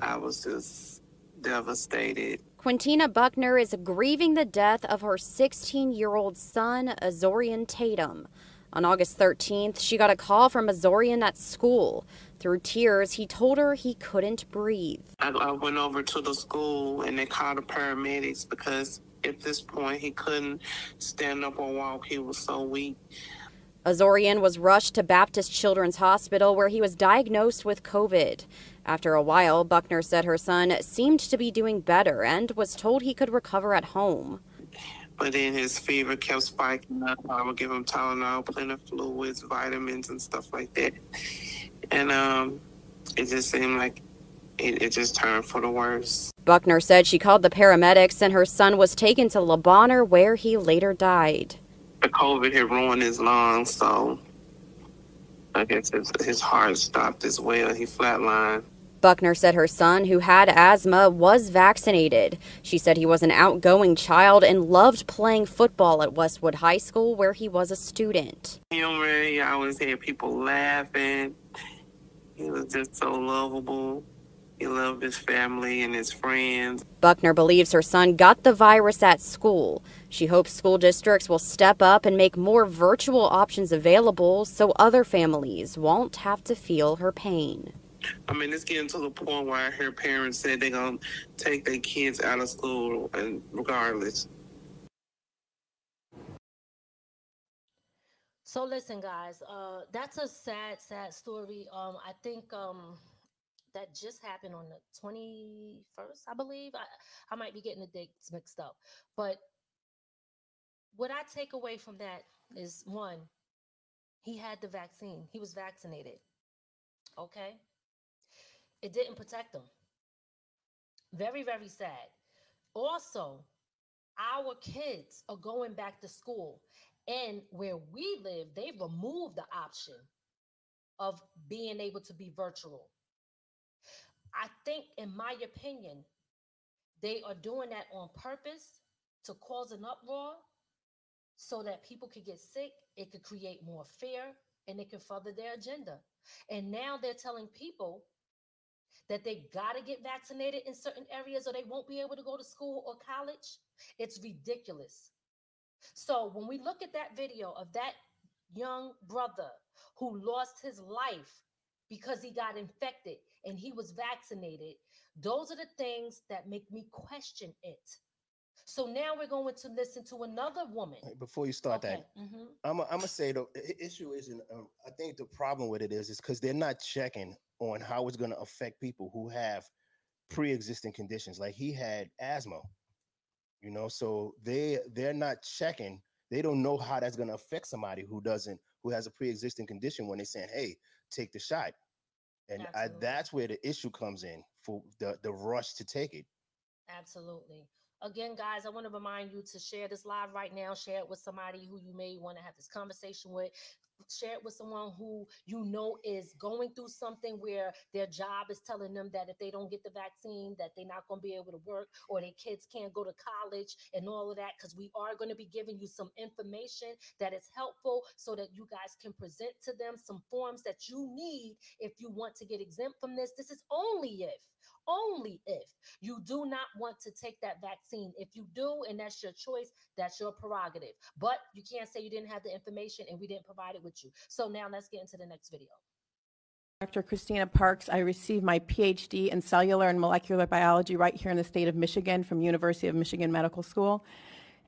I was just devastated. Quintina Buckner is grieving the death of her 16 year old son, Azorian Tatum. On August 13th, she got a call from Azorian at school. Through tears, he told her he couldn't breathe. I, I went over to the school and they called the paramedics because at this point he couldn't stand up or walk. He was so weak. Azorian was rushed to Baptist Children's Hospital where he was diagnosed with COVID. After a while, Buckner said her son seemed to be doing better and was told he could recover at home. But then his fever kept spiking up. I would give him Tylenol, plenty of fluids, vitamins, and stuff like that. And um, it just seemed like it, it just turned for the worse. Buckner said she called the paramedics and her son was taken to Le Bonheur where he later died. The COVID had ruined his lungs, so I guess his, his heart stopped as well. He flatlined. Buckner said her son, who had asthma, was vaccinated. She said he was an outgoing child and loved playing football at Westwood High School, where he was a student. Humor, he always had people laughing. He was just so lovable. He loved his family and his friends. Buckner believes her son got the virus at school. She hopes school districts will step up and make more virtual options available so other families won't have to feel her pain. I mean, it's getting to the point where I hear parents say they're going to take their kids out of school and regardless. So listen, guys, uh, that's a sad, sad story. Um, I think um, that just happened on the 21st, I believe. I, I might be getting the dates mixed up. But what I take away from that is one, he had the vaccine, he was vaccinated. Okay. It didn't protect them. Very, very sad. Also, our kids are going back to school. And where we live, they've removed the option of being able to be virtual. I think, in my opinion, they are doing that on purpose to cause an uproar so that people could get sick. It could create more fear and it can further their agenda. And now they're telling people that they got to get vaccinated in certain areas or they won't be able to go to school or college. It's ridiculous. So when we look at that video of that young brother who lost his life because he got infected and he was vaccinated, those are the things that make me question it. So now we're going to listen to another woman. Before you start Okay, that, mhm. I'm I'm gonna say the issue isn't. Um, I think the problem with it is is because they're not checking on how it's gonna affect people who have pre-existing conditions. Like he had asthma, you know, so they they're not checking. They don't know how that's gonna affect somebody who doesn't who has a pre-existing condition when they're saying, "Hey, take the shot." And I, that's where the issue comes in for the the rush to take it. Absolutely. Again, guys, I want to remind you to share this live right now. Share it with somebody who you may want to have this conversation with. Share it with someone who you know is going through something where their job is telling them that if they don't get the vaccine, that they're not going to be able to work or their kids can't go to college and all of that. Because we are going to be giving you some information that is helpful so that you guys can present to them some forms that you need if you want to get exempt from this. This is only if only if you do not want to take that vaccine. If you do, and that's your choice, that's your prerogative. But you can't say you didn't have the information and we didn't provide it with you. So now let's get into the next video. Dr. Christina Parks. I received my PhD in cellular and molecular biology right here in the state of Michigan from University of Michigan Medical School.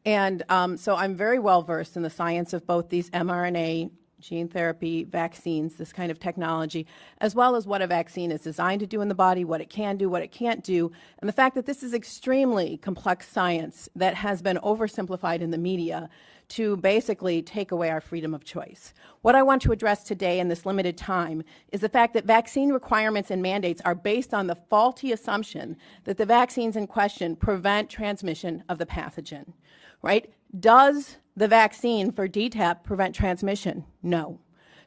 And um, so I'm very well versed in the science of both these mRNA gene therapy vaccines, this kind of technology, as well as what a vaccine is designed to do in the body, what it can do, what it can't do, and the fact that this is extremely complex science that has been oversimplified in the media to basically take away our freedom of choice. What I want to address today in this limited time is the fact that vaccine requirements and mandates are based on the faulty assumption that the vaccines in question prevent transmission of the pathogen, right? Does the vaccine for DTaP prevent transmission? No.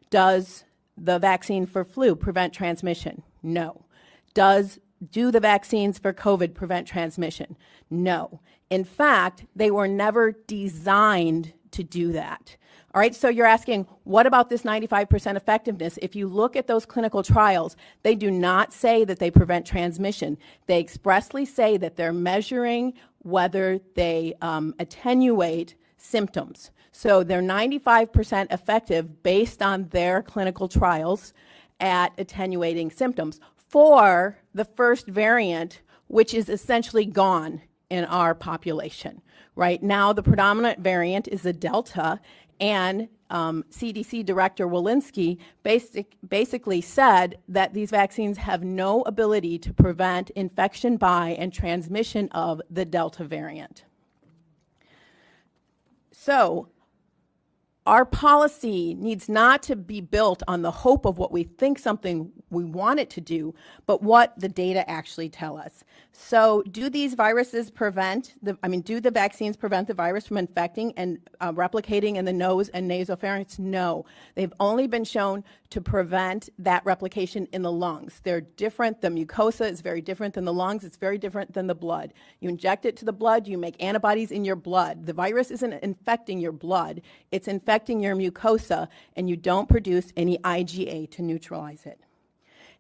Does the vaccine for flu prevent transmission? No. Does do the vaccines for COVID prevent transmission? No. In fact, they were never designed to do that. All right, so you're asking, what about this 95% effectiveness? If you look at those clinical trials, they do not say that they prevent transmission. They expressly say that they're measuring whether they um, attenuate symptoms. So they're 95% effective based on their clinical trials at attenuating symptoms for the first variant, which is essentially gone in our population. Right now, the predominant variant is the Delta, and um, CDC Director Walensky basic, basically said that these vaccines have no ability to prevent infection by and transmission of the Delta variant. So, our policy needs not to be built on the hope of what we think something we want it to do, but what the data actually tell us. So, do these viruses prevent the, I mean, do the vaccines prevent the virus from infecting and uh, replicating in the nose and nasopharynx? No. They've only been shown to prevent that replication in the lungs. They're different. The mucosa is very different than the lungs, it's very different than the blood. You inject it to the blood, you make antibodies in your blood. The virus isn't infecting your blood, it's infecting your mucosa, and you don't produce any IgA to neutralize it.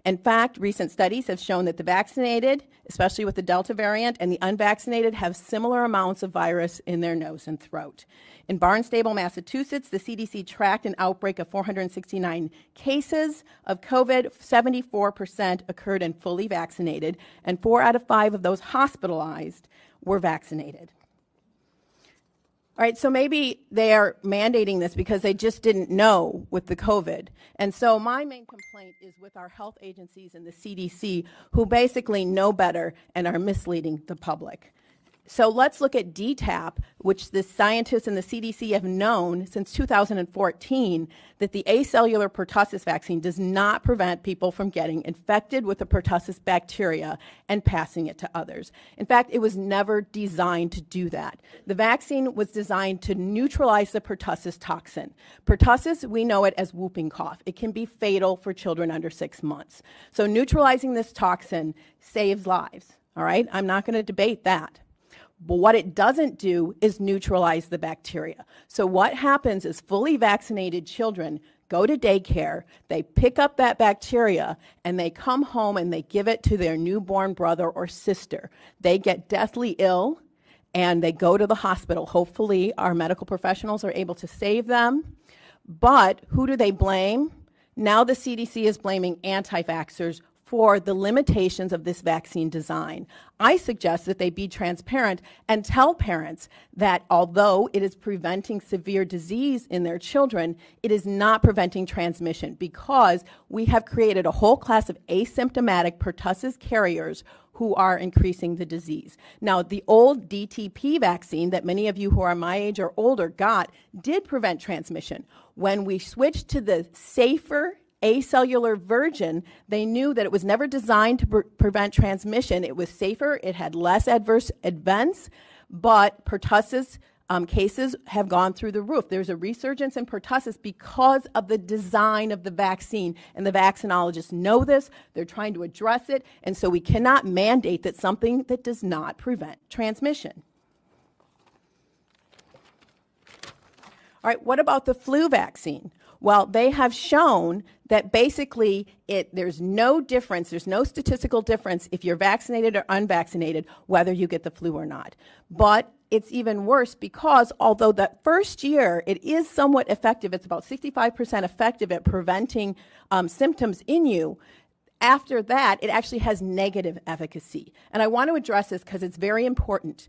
In fact, recent studies have shown that the vaccinated, especially with the Delta variant, and the unvaccinated have similar amounts of virus in their nose and throat. In Barnstable, Massachusetts, the CDC tracked an outbreak of 469 cases of COVID. 74% occurred in fully vaccinated, and four out of five of those hospitalized were vaccinated. All right, so maybe they are mandating this because they just didn't know with the COVID. And so my main complaint is with our health agencies and the CDC, who basically know better and are misleading the public. So let's look at DTaP, which the scientists and the CDC have known since 2014 that the acellular pertussis vaccine does not prevent people from getting infected with the pertussis bacteria and passing it to others. In fact, it was never designed to do that. The vaccine was designed to neutralize the pertussis toxin. Pertussis, we know it as whooping cough. It can be fatal for children under six months. So neutralizing this toxin saves lives. All right, I'm not going to debate that. But what it doesn't do is neutralize the bacteria. So, what happens is fully vaccinated children go to daycare, they pick up that bacteria, and they come home and they give it to their newborn brother or sister. They get deathly ill and they go to the hospital. Hopefully, our medical professionals are able to save them. But who do they blame? Now the CDC is blaming anti vaxxers for the limitations of this vaccine design. I suggest that they be transparent and tell parents that although it is preventing severe disease in their children, it is not preventing transmission because we have created a whole class of asymptomatic pertussis carriers who are increasing the disease. Now, the old DTP vaccine that many of you who are my age or older got did prevent transmission. When we switched to the safer acellular version, they knew that it was never designed to pre- prevent transmission. It was safer, it had less adverse events, but pertussis um, cases have gone through the roof. There's a resurgence in pertussis because of the design of the vaccine, and the vaccinologists know this. They're trying to address it, and so we cannot mandate that something that does not prevent transmission. All right, what about the flu vaccine? Well, they have shown that basically it, there's no difference, there's no statistical difference if you're vaccinated or unvaccinated, whether you get the flu or not. But it's even worse because although that first year it is somewhat effective, it's about 65% effective at preventing um, symptoms in you. After that, it actually has negative efficacy. And I want to address this because it's very important.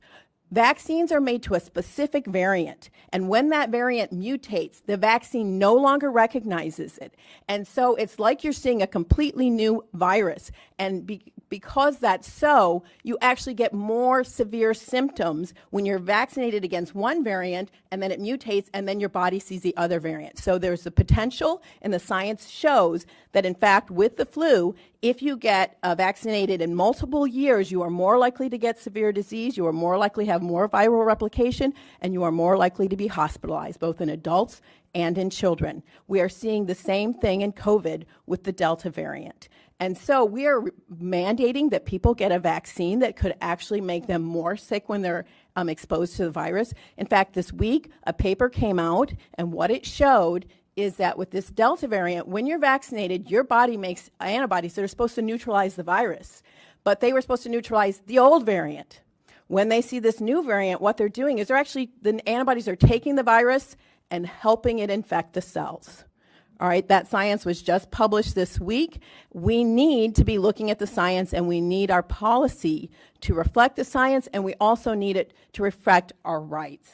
Vaccines are made to a specific variant, and when that variant mutates, the vaccine no longer recognizes it. And so it's like you're seeing a completely new virus. And be- because that's so, you actually get more severe symptoms when you're vaccinated against one variant and then it mutates and then your body sees the other variant. So there's the potential, and the science shows that in fact, with the flu, if you get uh, vaccinated in multiple years, you are more likely to get severe disease, you are more likely to have more viral replication, and you are more likely to be hospitalized, both in adults and in children. We are seeing the same thing in COVID with the Delta variant. And so we are mandating that people get a vaccine that could actually make them more sick when they're um, exposed to the virus. In fact, this week, a paper came out, and what it showed is that with this Delta variant, when you're vaccinated, your body makes antibodies that are supposed to neutralize the virus, but they were supposed to neutralize the old variant. When they see this new variant, what they're doing is they're actually, the antibodies are taking the virus and helping it infect the cells. All right, that science was just published this week. We need to be looking at the science and we need our policy to reflect the science and we also need it to reflect our rights.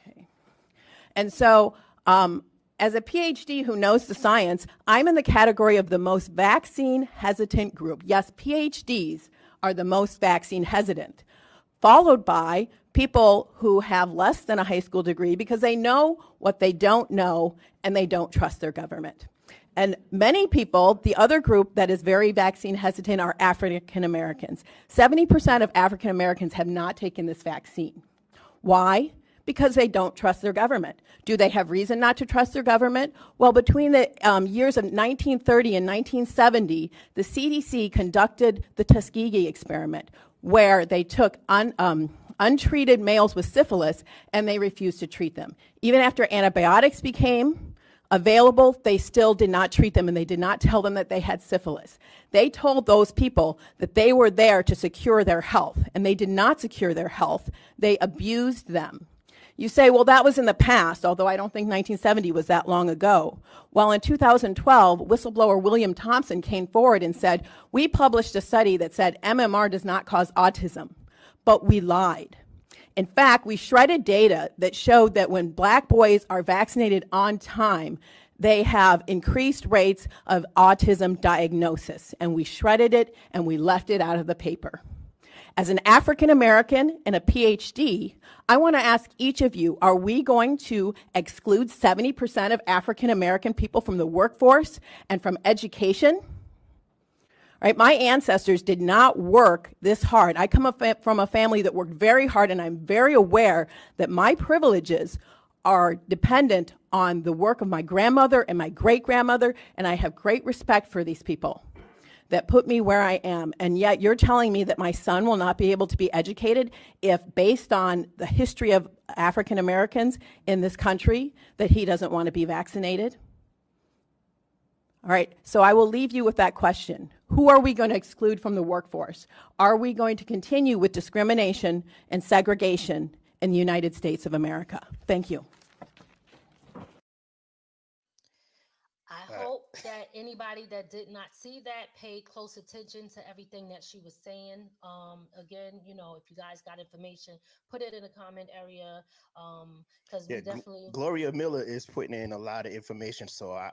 Okay. And so um, as a PhD who knows the science, I'm in the category of the most vaccine hesitant group. Yes, PhDs are the most vaccine hesitant, followed by people who have less than a high school degree because they know what they don't know and they don't trust their government. And many people, the other group that is very vaccine hesitant are African Americans. 70% of African Americans have not taken this vaccine. Why? because they don't trust their government. Do they have reason not to trust their government? Well, between the um, years of 1930 and 1970, the CDC conducted the Tuskegee experiment, where they took un, um, untreated males with syphilis and they refused to treat them. Even after antibiotics became available, they still did not treat them and they did not tell them that they had syphilis. They told those people that they were there to secure their health, and they did not secure their health. They abused them. You say, well, that was in the past, although I don't think 1970 was that long ago. Well, in 2012, whistleblower William Thompson came forward and said, We published a study that said MMR does not cause autism, but we lied. In fact, we shredded data that showed that when black boys are vaccinated on time, they have increased rates of autism diagnosis. And we shredded it and we left it out of the paper. As an African American and a PhD, I want to ask each of you are we going to exclude 70% of African American people from the workforce and from education? Right? My ancestors did not work this hard. I come from a family that worked very hard, and I'm very aware that my privileges are dependent on the work of my grandmother and my great grandmother, and I have great respect for these people that put me where I am. And yet you're telling me that my son will not be able to be educated if, based on the history of African Americans in this country, that he doesn't want to be vaccinated? All right, so I will leave you with that question. Who are we going to exclude from the workforce? Are we going to continue with discrimination and segregation in the United States of America? Thank you. I hope that anybody that did not see that paid close attention to everything that she was saying. Um, again, you know, if you guys got information, put it in the comment area. Um, because yeah, we definitely Gloria Miller is putting in a lot of information, so I,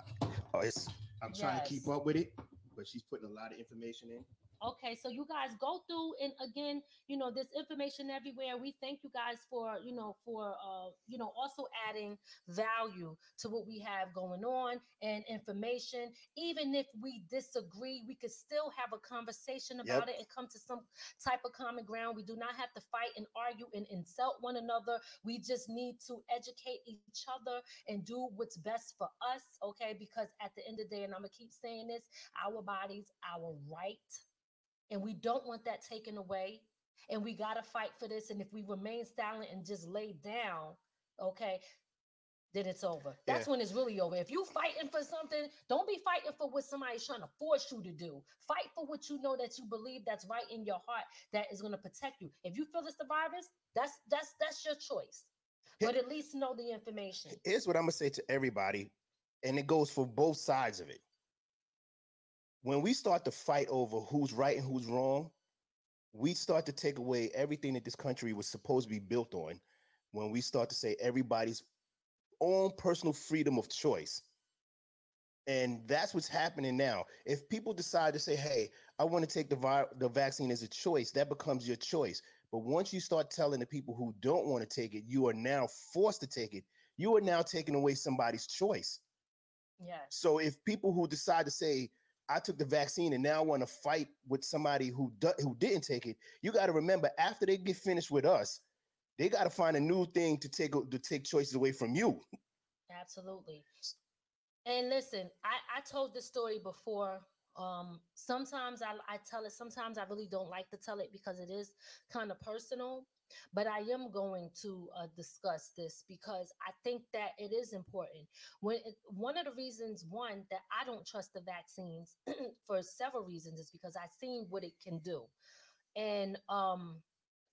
oh, it's I'm trying yes. to keep up with it, but she's putting a lot of information in. Okay, so you guys go through and again, you know, this information everywhere. We thank you guys for, you know, for uh, you know, also adding value to what we have going on and information. Even if we disagree, we could still have a conversation about yep. it and come to some type of common ground. We do not have to fight and argue and insult one another. We just need to educate each other and do what's best for us, okay? Because at the end of the day, and I'm gonna keep saying this, our bodies, our right and we don't want that taken away. And we got to fight for this. And if we remain silent and just lay down, okay, then it's over. That's yeah. when it's really over. If you fighting for something, don't be fighting for what somebody's trying to force you to do. Fight for what you know that you believe that's right in your heart that is going to protect you. If you feel it's the virus, that's that's that's your choice. But at least know the information. Here's what I'm gonna say to everybody, and it goes for both sides of it when we start to fight over who's right and who's wrong, we start to take away everything that this country was supposed to be built on. When we start to say everybody's own personal freedom of choice. And that's what's happening now. If people decide to say, hey, I want to take the, vi- the vaccine as a choice, that becomes your choice. But once you start telling the people who don't want to take it, you are now forced to take it, you are now taking away somebody's choice. Yeah. So if people who decide to say, I took the vaccine and now I want to fight with somebody who do, who didn't take it. You got to remember after they get finished with us, they got to find a new thing to take to take choices away from you. Absolutely. And listen, I I told this story before. Um, sometimes I I tell it. Sometimes I really don't like to tell it because it is kind of personal. But I am going to uh, discuss this because I think that it is important. When it, one of the reasons, one that I don't trust the vaccines [CLEARS THROAT] for several reasons is because I've seen what it can do, and um,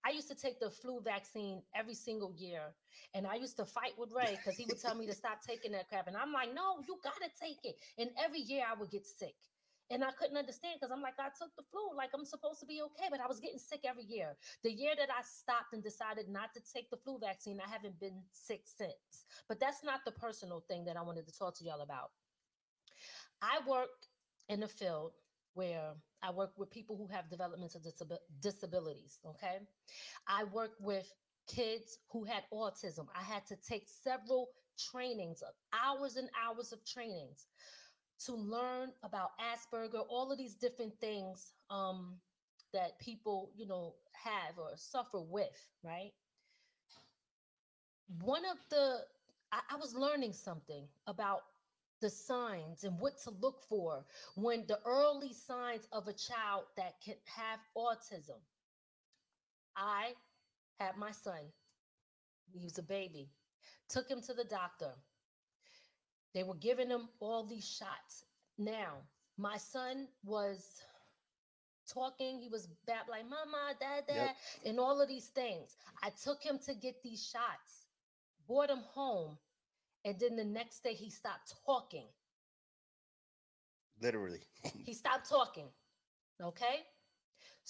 I used to take the flu vaccine every single year, and I used to fight with Ray because he would tell me to stop taking that crap, and I'm like, no, you gotta take it. And every year I would get sick. And I couldn't understand because I'm like, I took the flu, like I'm supposed to be okay, but I was getting sick every year. The year that I stopped and decided not to take the flu vaccine, I haven't been sick since. But that's not the personal thing that I wanted to talk to y'all about. I work in a field where I work with people who have developmental disab- disabilities. Okay. I work with kids who had autism. I had to take several trainings, hours and hours of trainings to learn about Asperger, all of these different things um, that people, you know, have or suffer with, right? One of the, I, I was learning something about the signs and what to look for when the early signs of a child that can have autism. I had my son, he was a baby, took him to the doctor. They were giving him all these shots. Now, my son was talking. He was babbling, Mama, Dad, Dad, yep. and all of these things. I took him to get these shots, brought him home, and then the next day he stopped talking. Literally. he stopped talking. Okay.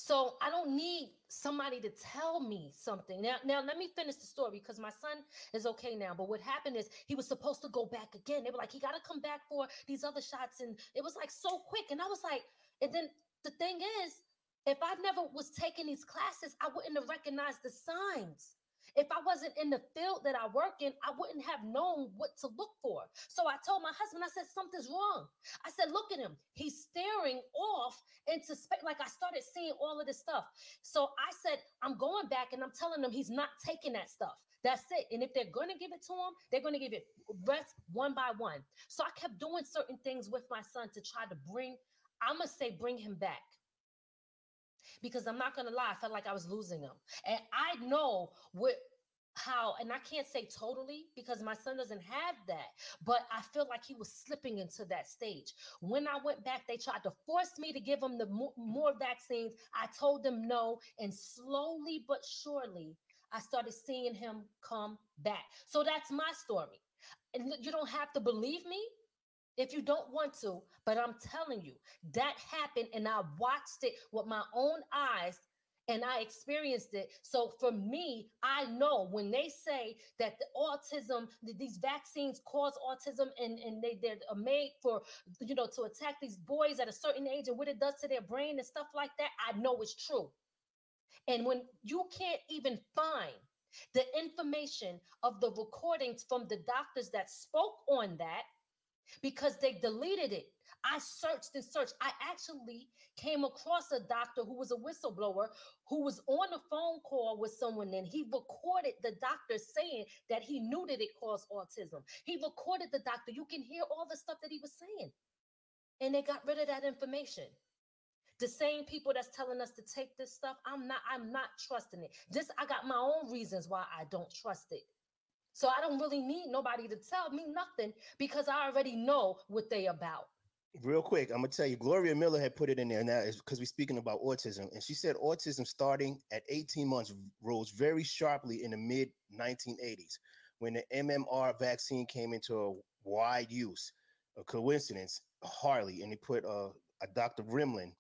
So I don't need somebody to tell me something. Now, now let me finish the story because my son is okay now. But what happened is he was supposed to go back again. They were like, he got to come back for these other shots. And it was like so quick. And I was like, and then the thing is, If I never was taking these classes, I wouldn't have recognized the signs. If I wasn't in the field that I work in, I wouldn't have known what to look for. So I told my husband, I said, something's wrong. I said, look at him. He's staring off into space. Like I started seeing all of this stuff. So I said, I'm going back and I'm telling him he's not taking that stuff. That's it. And if they're going to give it to him, they're going to give it rest one by one. So I kept doing certain things with my son to try to bring, I'm going to say, bring him back because I'm not gonna lie, I felt like I was losing him. And I know what how, and I can't say totally because my son doesn't have that, but I feel like he was slipping into that stage. When I went back, they tried to force me to give him the more, more vaccines. I told them no, and slowly but surely, I started seeing him come back. So that's my story. And you don't have to believe me if you don't want to, but I'm telling you, that happened and I watched it with my own eyes and I experienced it. So for me, I know when they say that the autism, that these vaccines cause autism and, and they, they're uh, made for, you know, to attack these boys at a certain age and what it does to their brain and stuff like that, I know it's true. And when you can't even find the information of the recordings from the doctors that spoke on that, because they deleted it. I searched and searched. I actually came across a doctor who was a whistleblower who was on a phone call with someone and he recorded the doctor saying that he knew that it caused autism. He recorded the doctor. You can hear all the stuff that he was saying. And they got rid of that information. The same people that's telling us to take this stuff, I'm not I'm not trusting it. Just I got my own reasons why I don't trust it. So I don't really need nobody to tell me nothing because I already know what they about. Real quick, I'm gonna tell you, Gloria Miller had put it in there now because we're speaking about autism, and she said autism starting at 18 months rose very sharply in the mid 1980s when the MMR vaccine came into a wide use. A coincidence, hardly, and they put uh, a Dr. Rimland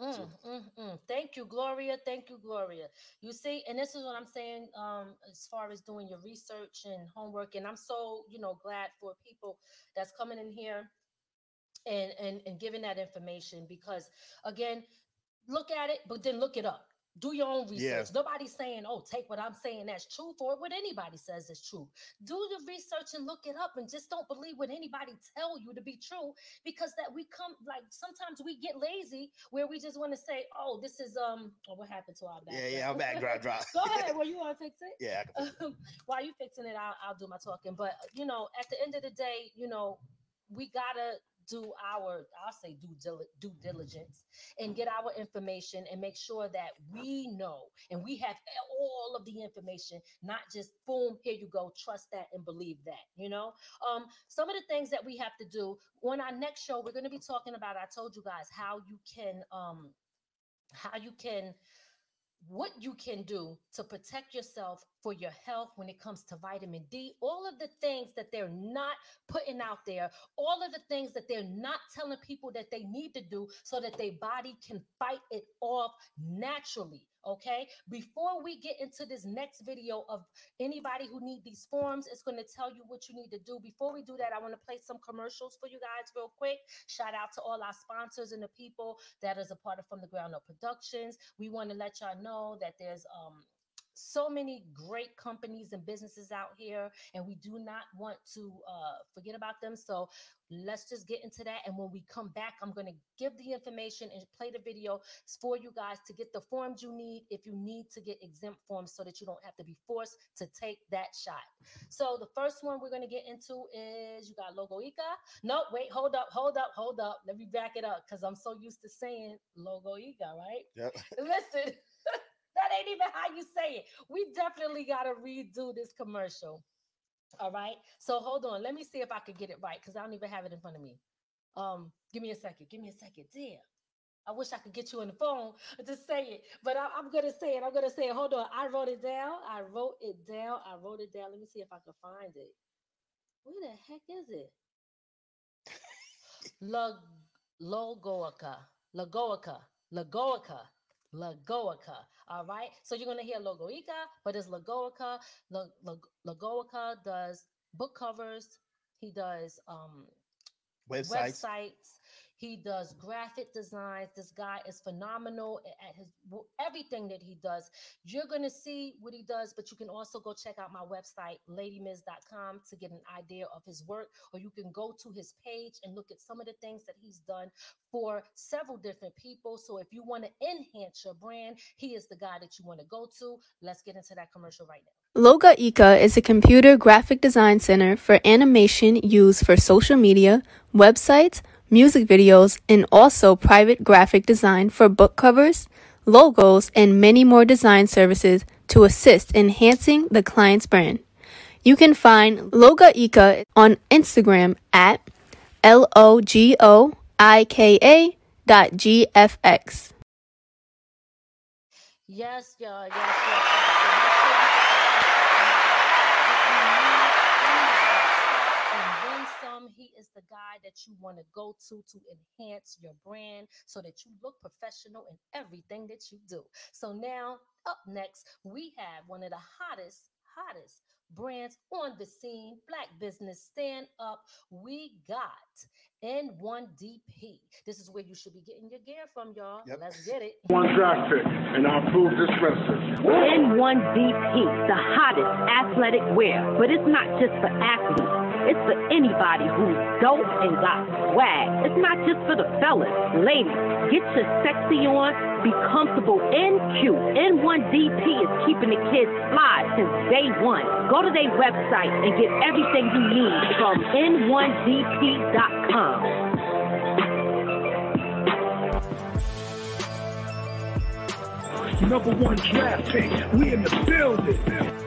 Mm, mm, mm. Thank you, Gloria. Thank you, Gloria. You see, and this is what I'm saying um, as far as doing your research and homework. And I'm so, you know, glad for people that's coming in here and and and giving that information because again, look at it, but then look it up do your own research. Yeah. Nobody's saying, oh, take what I'm saying that's true for what anybody says is true. Do the research and look it up and just don't believe what anybody tell you to be true because that we come like sometimes we get lazy where we just want to say, oh, this is um oh, what happened to our back? Yeah, yeah, our back drop drop. [LAUGHS] Go ahead. Well, you want to fix it? [LAUGHS] Yeah. Um, [LAUGHS] while you fixing it, I'll, I'll do my talking. But you know, at the end of the day, you know, we gotta do our i'll say due, due diligence and get our information and make sure that we know and we have all of the information not just boom here you go trust that and believe that you know? Um some of the things that we have to do on our next show we're going to be talking about i told you guys how you can um how you can what you can do to protect yourself for your health when it comes to vitamin D, all of the things that they're not putting out there, all of the things that they're not telling people that they need to do so that their body can fight it off naturally. Okay, before we get into this next video of anybody who need these forms, it's going to tell you what you need to do. Before we do that, I want to play some commercials for you guys real quick. Shout out to all our sponsors and the people that is a part of From the Ground Up Productions. We want to let y'all know that there's um so many great companies and businesses out here and we do not want to uh, forget about them. So let's just get into that and when we come back i'm going to give the information and play the video for you guys to get the forms you need if you need to get exempt forms so that you don't have to be forced to take that shot. So the first one we're going to get into is you got Logoika no wait hold up hold up hold up. Let me back it up because i'm so used to saying Logoika right? Yep. [LAUGHS] listen ain't even how you say it. We definitely got to redo this commercial. All right. So hold on. Let me see if I could get it right because I don't even have it in front of me. Um, give me a second. Give me a second. Damn. I wish I could get you on the phone to say it, but I, am gonna say it. I'm gonna say it. Hold on. I wrote it down. I wrote it down. I wrote it down. Let me see if I can find it. Where the heck is it? [LAUGHS] Log Logoika. Logoika. Logoika. Lagoica. All right. So you're going to hear Logoika, but it's Logoika. Logoika does book covers. He does um, websites. websites. He does graphic designs. This guy is phenomenal at his everything that he does. You're going to see what he does, but you can also go check out my website, ladymiz.com, to get an idea of his work, or you can go to his page and look at some of the things that he's done for several different people. So if you want to enhance your brand, he is the guy that you want to go to. Let's get into that commercial right now. Logoika is a computer graphic design center for animation used for social media, websites, music videos, and also private graphic design for book covers, logos, and many more design services to assist enhancing the client's brand. You can find Logoika on Instagram at L O G O I K A dot G F X. Yes, y'all. Yes, yes, that you want to go to to enhance your brand so that you look professional in everything that you do. So now, up next, we have one of the hottest, hottest brands on the scene, Black Business Stand Up. We got N1DP. This is where you should be getting your gear from, y'all. Let's get it. One draft pick, and I approve this message. N1DP, the hottest athletic wear, but it's not just for athletes. It's for anybody who's dope and got swag. It's not just for the fellas. Ladies, get your sexy on, be comfortable and cute. N1DP is keeping the kids fly since day one. Go to their website and get everything you need from N1DP.com. Number one draft pick. We in the building.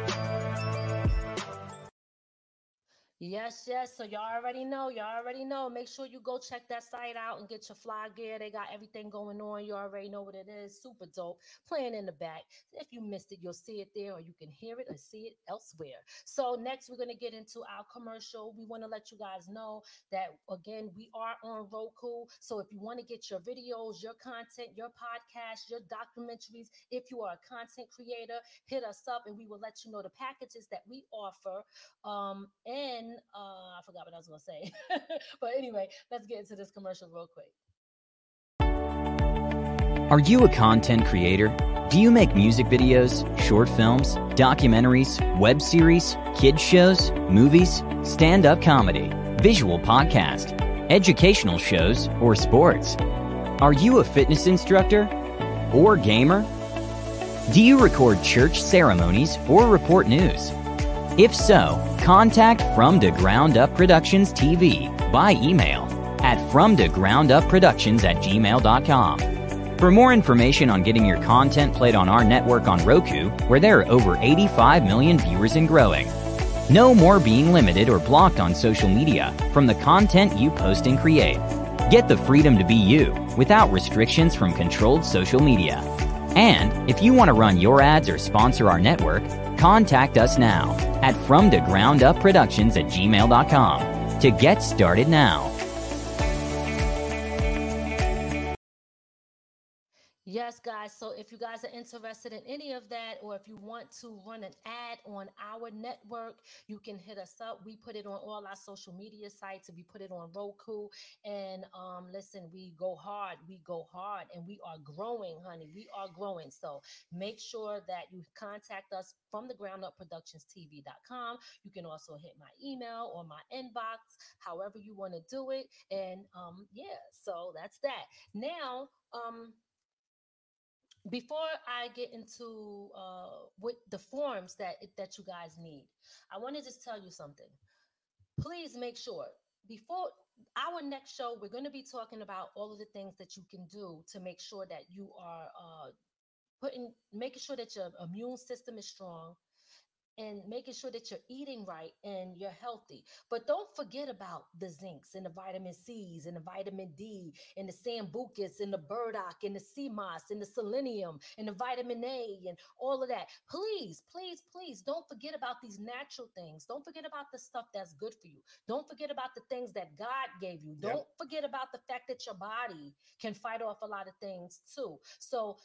Yes, yes. So y'all already know. Y'all already know. Make sure you go check that site out and get your fly gear. They got everything going on. You already know what it is. Super dope. Playing in the back. If you missed it, you'll see it there, or you can hear it or see it elsewhere. So next, we're gonna get into our commercial. We want to let you guys know that again, we are on Roku. So if you want to get your videos, your content, your podcast, your documentaries, if you are a content creator, hit us up and we will let you know the packages that we offer. Um, and uh, I forgot what I was gonna say. [LAUGHS] but anyway, let's get into this commercial real quick. Are you a content creator? Do you make music videos, short films, documentaries, web series, kids shows, movies, stand-up comedy, visual podcast, educational shows, or sports? Are you a fitness instructor or gamer? Do you record church ceremonies or report news? If so, contact From to Ground Up Productions TV by email at from to ground up productions at gmail.com. For more information on getting your content played on our network on Roku, where there are over 85 million viewers and growing. No more being limited or blocked on social media from the content you post and create. Get the freedom to be you without restrictions from controlled social media. And if you want to run your ads or sponsor our network, contact us now at from to ground up productions at gmail.com to get started now. Guys. So if you guys are interested in any of that, or if you want to run an ad on our network, you can hit us up. We put it on all our social media sites, we put it on Roku. And um, listen, we go hard. We go hard, and we are growing, honey. We are growing. So make sure that you contact us from the ground up productions tv.com. You can also hit my email or my inbox, however you want to do it. And um, yeah, so that's that. Now, um, before I get into uh, what the forms that that you guys need, I want to just tell you something. Please make sure before our next show, we're going to be talking about all of the things that you can do to make sure that you are uh, putting, making sure that your immune system is strong, and making sure that you're eating right and you're healthy. But don't forget about the zincs and the vitamin C's and the vitamin D and the sambucus and the burdock and the sea moss and the selenium and the vitamin A and all of that. Please, please, please don't forget about these natural things. Don't forget about the stuff that's good for you. Don't forget about the things that God gave you. Yep. Don't forget about the fact that your body can fight off a lot of things too. So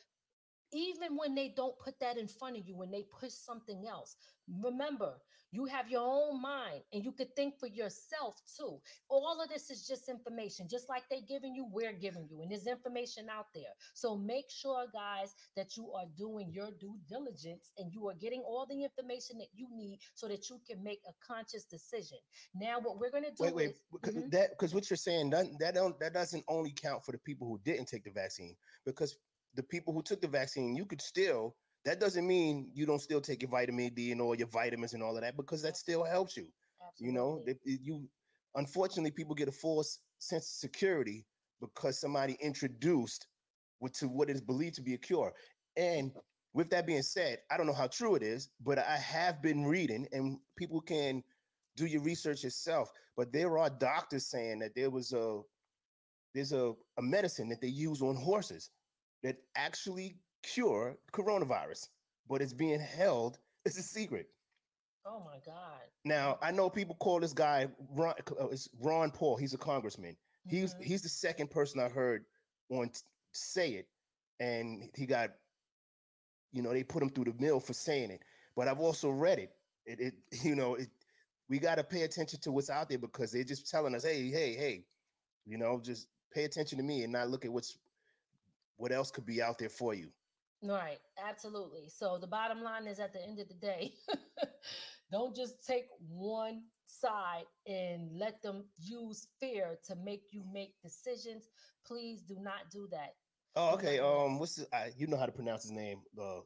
even when they don't put that in front of you, when they push something else, remember you have your own mind and you could think for yourself too. All of this is just information, just like they're giving you, we're giving you, and there's information out there. So make sure, guys, that you are doing your due diligence and you are getting all the information that you need so that you can make a conscious decision. Now, what we're going to do Wait, wait, is because Mhm. that because what you're saying that that don't that doesn't only count for the people who didn't take the vaccine because the people who took the vaccine, you could still. That doesn't mean you don't still take your vitamin D and all your vitamins and all of that because that still helps you. You know, They- you unfortunately people get a false sense of security because somebody introduced what to what is believed to be a cure. And with that being said, I don't know how true it is, but I have been reading, and people can do your research yourself. But there are doctors saying that there was a there's a, a medicine that they use on horses that actually cure coronavirus, but it's being held [LAUGHS] as a secret. Oh my God. Now I know people call this guy Ron. uh, It's Ron Paul. He's a congressman. He's Mm-hmm. he's the second person I heard on t- say it, and he got, you know, they put him through the mill for saying it. But I've also read it. It, it [LAUGHS] you know, it, we got to pay attention to what's out there because they're just telling us, hey, hey, hey, you know, just pay attention to me and not look at what's what else could be out there for you. Right, absolutely. So the bottom line is at the end of the day, [LAUGHS] don't just take one side and let them use fear to make you make decisions. Please do not do that. Oh, okay. Um, what's the, I, you know how to pronounce his name? The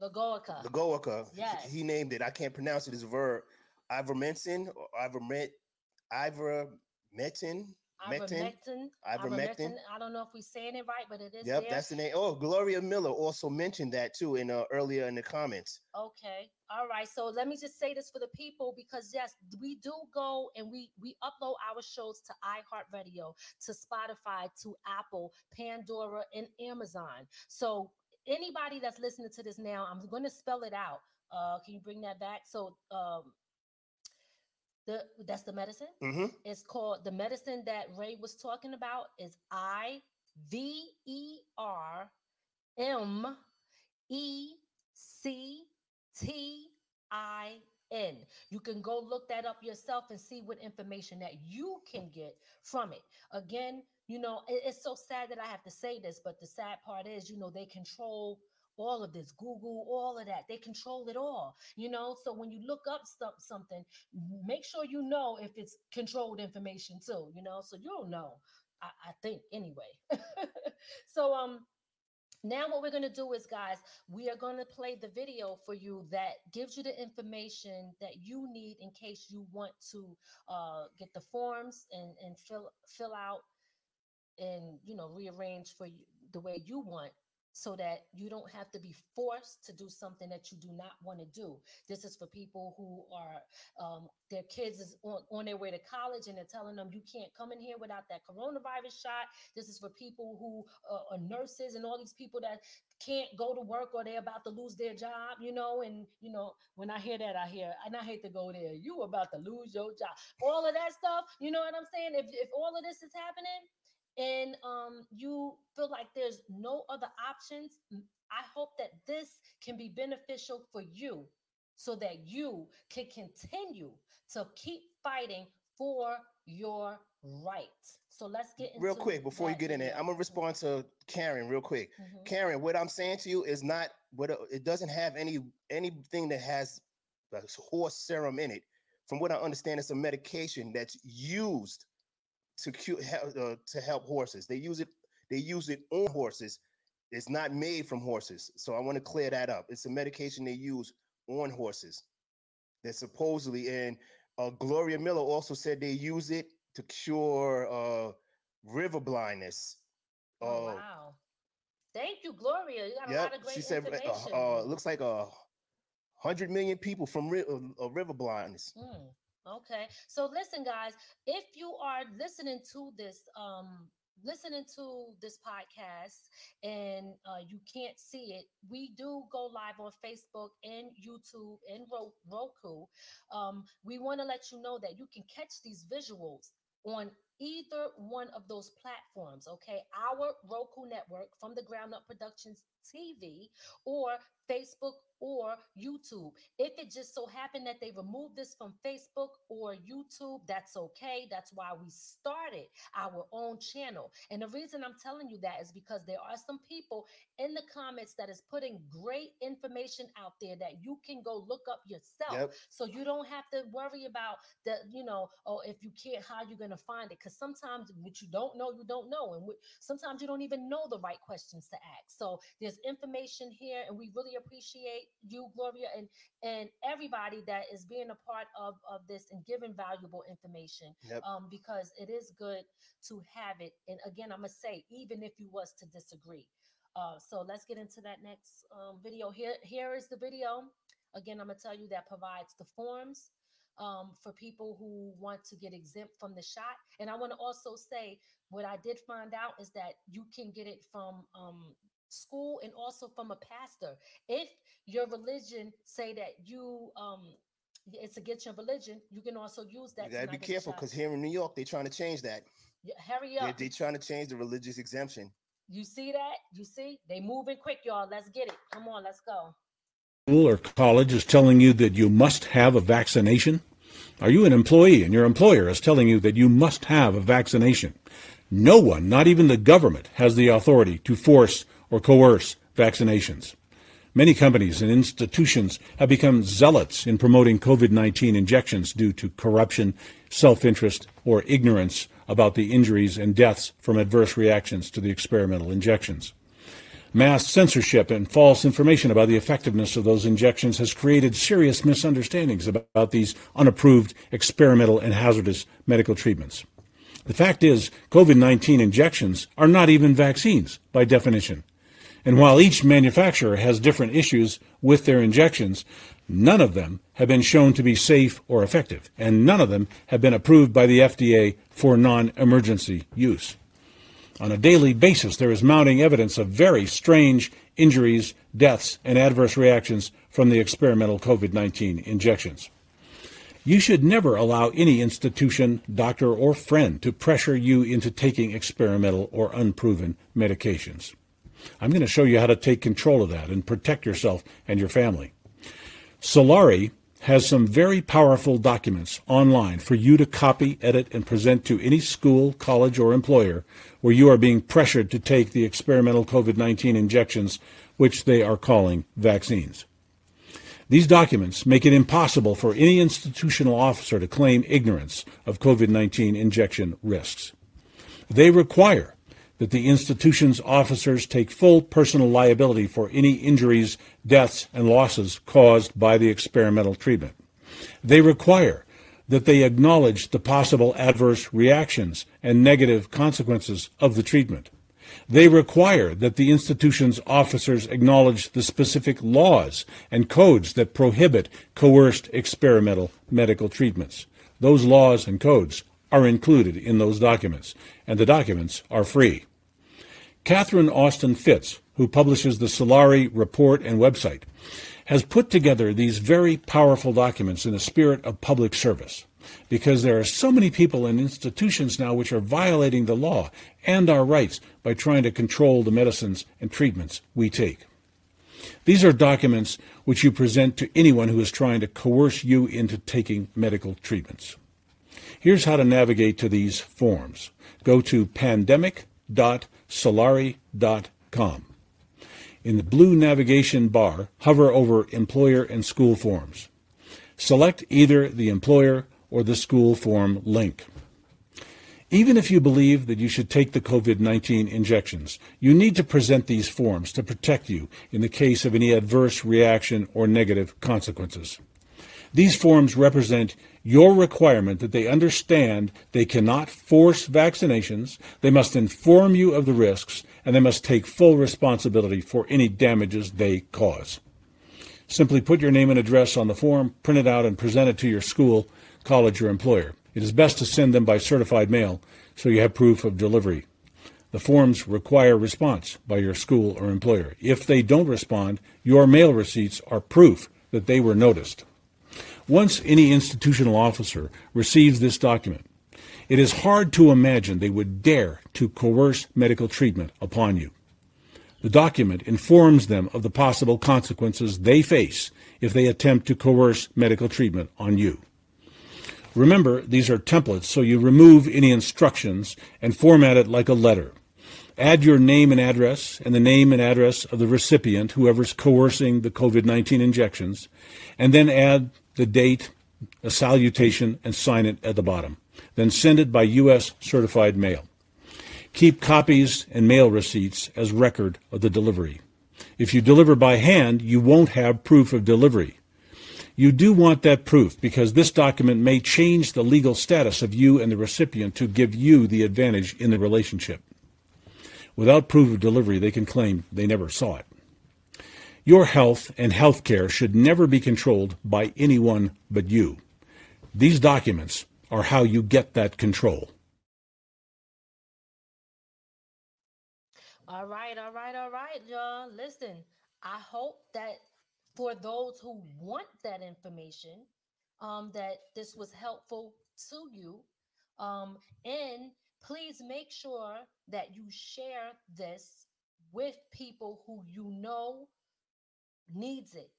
The Goica. the Goaka. Yes. He named it. I can't pronounce it. It's a verb. Ivermectin or Ivermet Ivermectin. Ivermectin. Ivermectin. I don't know if we're saying it right, but it is Yep, there. that's the name. Oh, Gloria Miller also mentioned that too in uh, earlier in the comments. Okay. All right. So let me just say this for the people because yes, we do go and we we upload our shows to iHeartRadio, to Spotify, to Apple, Pandora, and Amazon. So anybody that's listening to this now, I'm going to spell it out. Uh, can you bring that back? So um, the that's the medicine. Mm-hmm. It's called the medicine that Ray was talking about is I V E R M E C T I N. You can go look that up yourself and see what information that you can get from it. Again, you know, it- it's so sad that I have to say this, but the sad part is, you know, they control all of this google all of that they control it all you know? So when you look up some, something make sure you know if it's controlled information too you know? So you'll know i, I think anyway. [LAUGHS] So um now what we're going to do is guys we are going to play the video for you that gives you the information that you need in case you want to uh, get the forms and, and fill fill out and you know rearrange for you the way you want so that you don't have to be forced to do something that you do not want to do. This is for people who are um, their kids is on, on their way to college and they're telling them you can't come in here without that coronavirus shot. This is for people who uh, are nurses and all these people that can't go to work or they're about to lose their job you know and you know when i hear that i hear and i hate to go there you about to lose your job. All of that stuff you know what i'm saying? If, if all of this is happening and um, you feel like there's no other options, I hope that this can be beneficial for you so that you can continue to keep fighting for your rights. So let's get into Real quick before you get in there. I'm gonna respond to Karen real quick. Mhm. Karen, what I'm saying to you is not what uh, it doesn't have any anything that has horse serum in it. From what I understand, it's a medication that's used to cure uh, to help horses. They use it. They use it on horses. It's not made from horses. So I want to clear that up. It's a medication they use on horses. That supposedly, and uh, Gloria Miller also said they use it to cure uh, river blindness. Oh, Uh, wow. Thank you, Gloria. You got a lot of great she said uh, information. uh, looks like a hundred million people from ri- uh, uh, river blindness. Mm, okay. So listen, guys, if you are listening to this, um, listening to this podcast and uh, you can't see it, we do go live on Facebook and YouTube and Roku. Um, we want to let you know that you can catch these visuals on either one of those platforms. Okay, our Roku network from the Ground Up Productions TV or Facebook or YouTube. If it just so happened that they removed this from Facebook or YouTube, that's okay. That's why we started our own channel. And the reason I'm telling you that is because there are some people in the comments that is putting great information out there that you can go look up yourself. Yep. So you don't have to worry about the, you know, oh, if you can't, how you're gonna find it? Because sometimes what you don't know, you don't know, and what- sometimes you don't even know the right questions to ask. So there's information here, and we really appreciate you, Gloria, and and everybody that is being a part of of this and giving valuable information. Yep. Um, because it is good to have it. And again, I'm gonna say, even if you was to disagree. Uh, so let's get into that next um, video. Here, here is the video. Again, I'm gonna tell you that provides the forms um, for people who want to get exempt from the shot. And I want to also say what I did find out is that you can get it from um, school and also from a pastor. If your religion say that you um, it's against your religion, you can also use that. You gotta not be careful because here in New York, they're trying to change that. Yeah, hurry They're, up. they're trying to change the religious exemption. You see that? You see? They moving quick, y'all. Let's get it. Come on, let's go. school or college is telling you that you must have a vaccination? Are you an employee and your employer is telling you that you must have a vaccination? No one, not even the government, has the authority to force or coerce vaccinations. Many companies and institutions have become zealots in promoting COVID 19 injections due to corruption, self interest, or ignorance about the injuries and deaths from adverse reactions to the experimental injections. Mass censorship and false information about the effectiveness of those injections has created serious misunderstandings about these unapproved experimental and hazardous medical treatments. The fact is, COVID 19 injections are not even vaccines by definition. And while each manufacturer has different issues with their injections, none of them have been shown to be safe or effective, and none of them have been approved by the FDA for non emergency use. On a daily basis, there is mounting evidence of very strange injuries, deaths, and adverse reactions from the experimental COVID 19 injections. You should never allow any institution, doctor, or friend to pressure you into taking experimental or unproven medications. I'm going to show you how to take control of that and protect yourself and your family. Solari has some very powerful documents online for you to copy, edit, and present to any school, college, or employer where you are being pressured to take the experimental COVID 19 injections, which they are calling vaccines. These documents make it impossible for any institutional officer to claim ignorance of COVID 19 injection risks. They require that the institution's officers take full personal liability for any injuries, deaths, and losses caused by the experimental treatment. They require that they acknowledge the possible adverse reactions and negative consequences of the treatment. They require that the institution's officers acknowledge the specific laws and codes that prohibit coerced experimental medical treatments. Those laws and codes are included in those documents, and the documents are free. Catherine Austin Fitts, who publishes the Solari report and website, has put together these very powerful documents in a spirit of public service because there are so many people and institutions now which are violating the law and our rights by trying to control the medicines and treatments we take. These are documents which you present to anyone who is trying to coerce you into taking medical treatments. Here's how to navigate to these forms. Go to pandemic.solari.com. In the blue navigation bar, hover over Employer and School Forms. Select either the employer or the school form link. Even if you believe that you should take the COVID 19 injections, you need to present these forms to protect you in the case of any adverse reaction or negative consequences. These forms represent your requirement that they understand they cannot force vaccinations, they must inform you of the risks, and they must take full responsibility for any damages they cause. Simply put your name and address on the form, print it out, and present it to your school, college, or employer. It is best to send them by certified mail so you have proof of delivery. The forms require response by your school or employer. If they don't respond, your mail receipts are proof that they were noticed. Once any institutional officer receives this document, it is hard to imagine they would dare to coerce medical treatment upon you. The document informs them of the possible consequences they face if they attempt to coerce medical treatment on you. Remember, these are templates, so you remove any instructions and format it like a letter. Add your name and address and the name and address of the recipient, whoever's coercing the COVID 19 injections, and then add the date, a salutation, and sign it at the bottom. Then send it by U.S. certified mail. Keep copies and mail receipts as record of the delivery. If you deliver by hand, you won't have proof of delivery. You do want that proof because this document may change the legal status of you and the recipient to give you the advantage in the relationship. Without proof of delivery, they can claim they never saw it. Your health and health care should never be controlled by anyone but you. These documents are how you get that control. All right, all right, all right, y'all. Listen, I hope that for those who want that information, um, that this was helpful to you. Um, and please make sure that you share this with people who you know needs it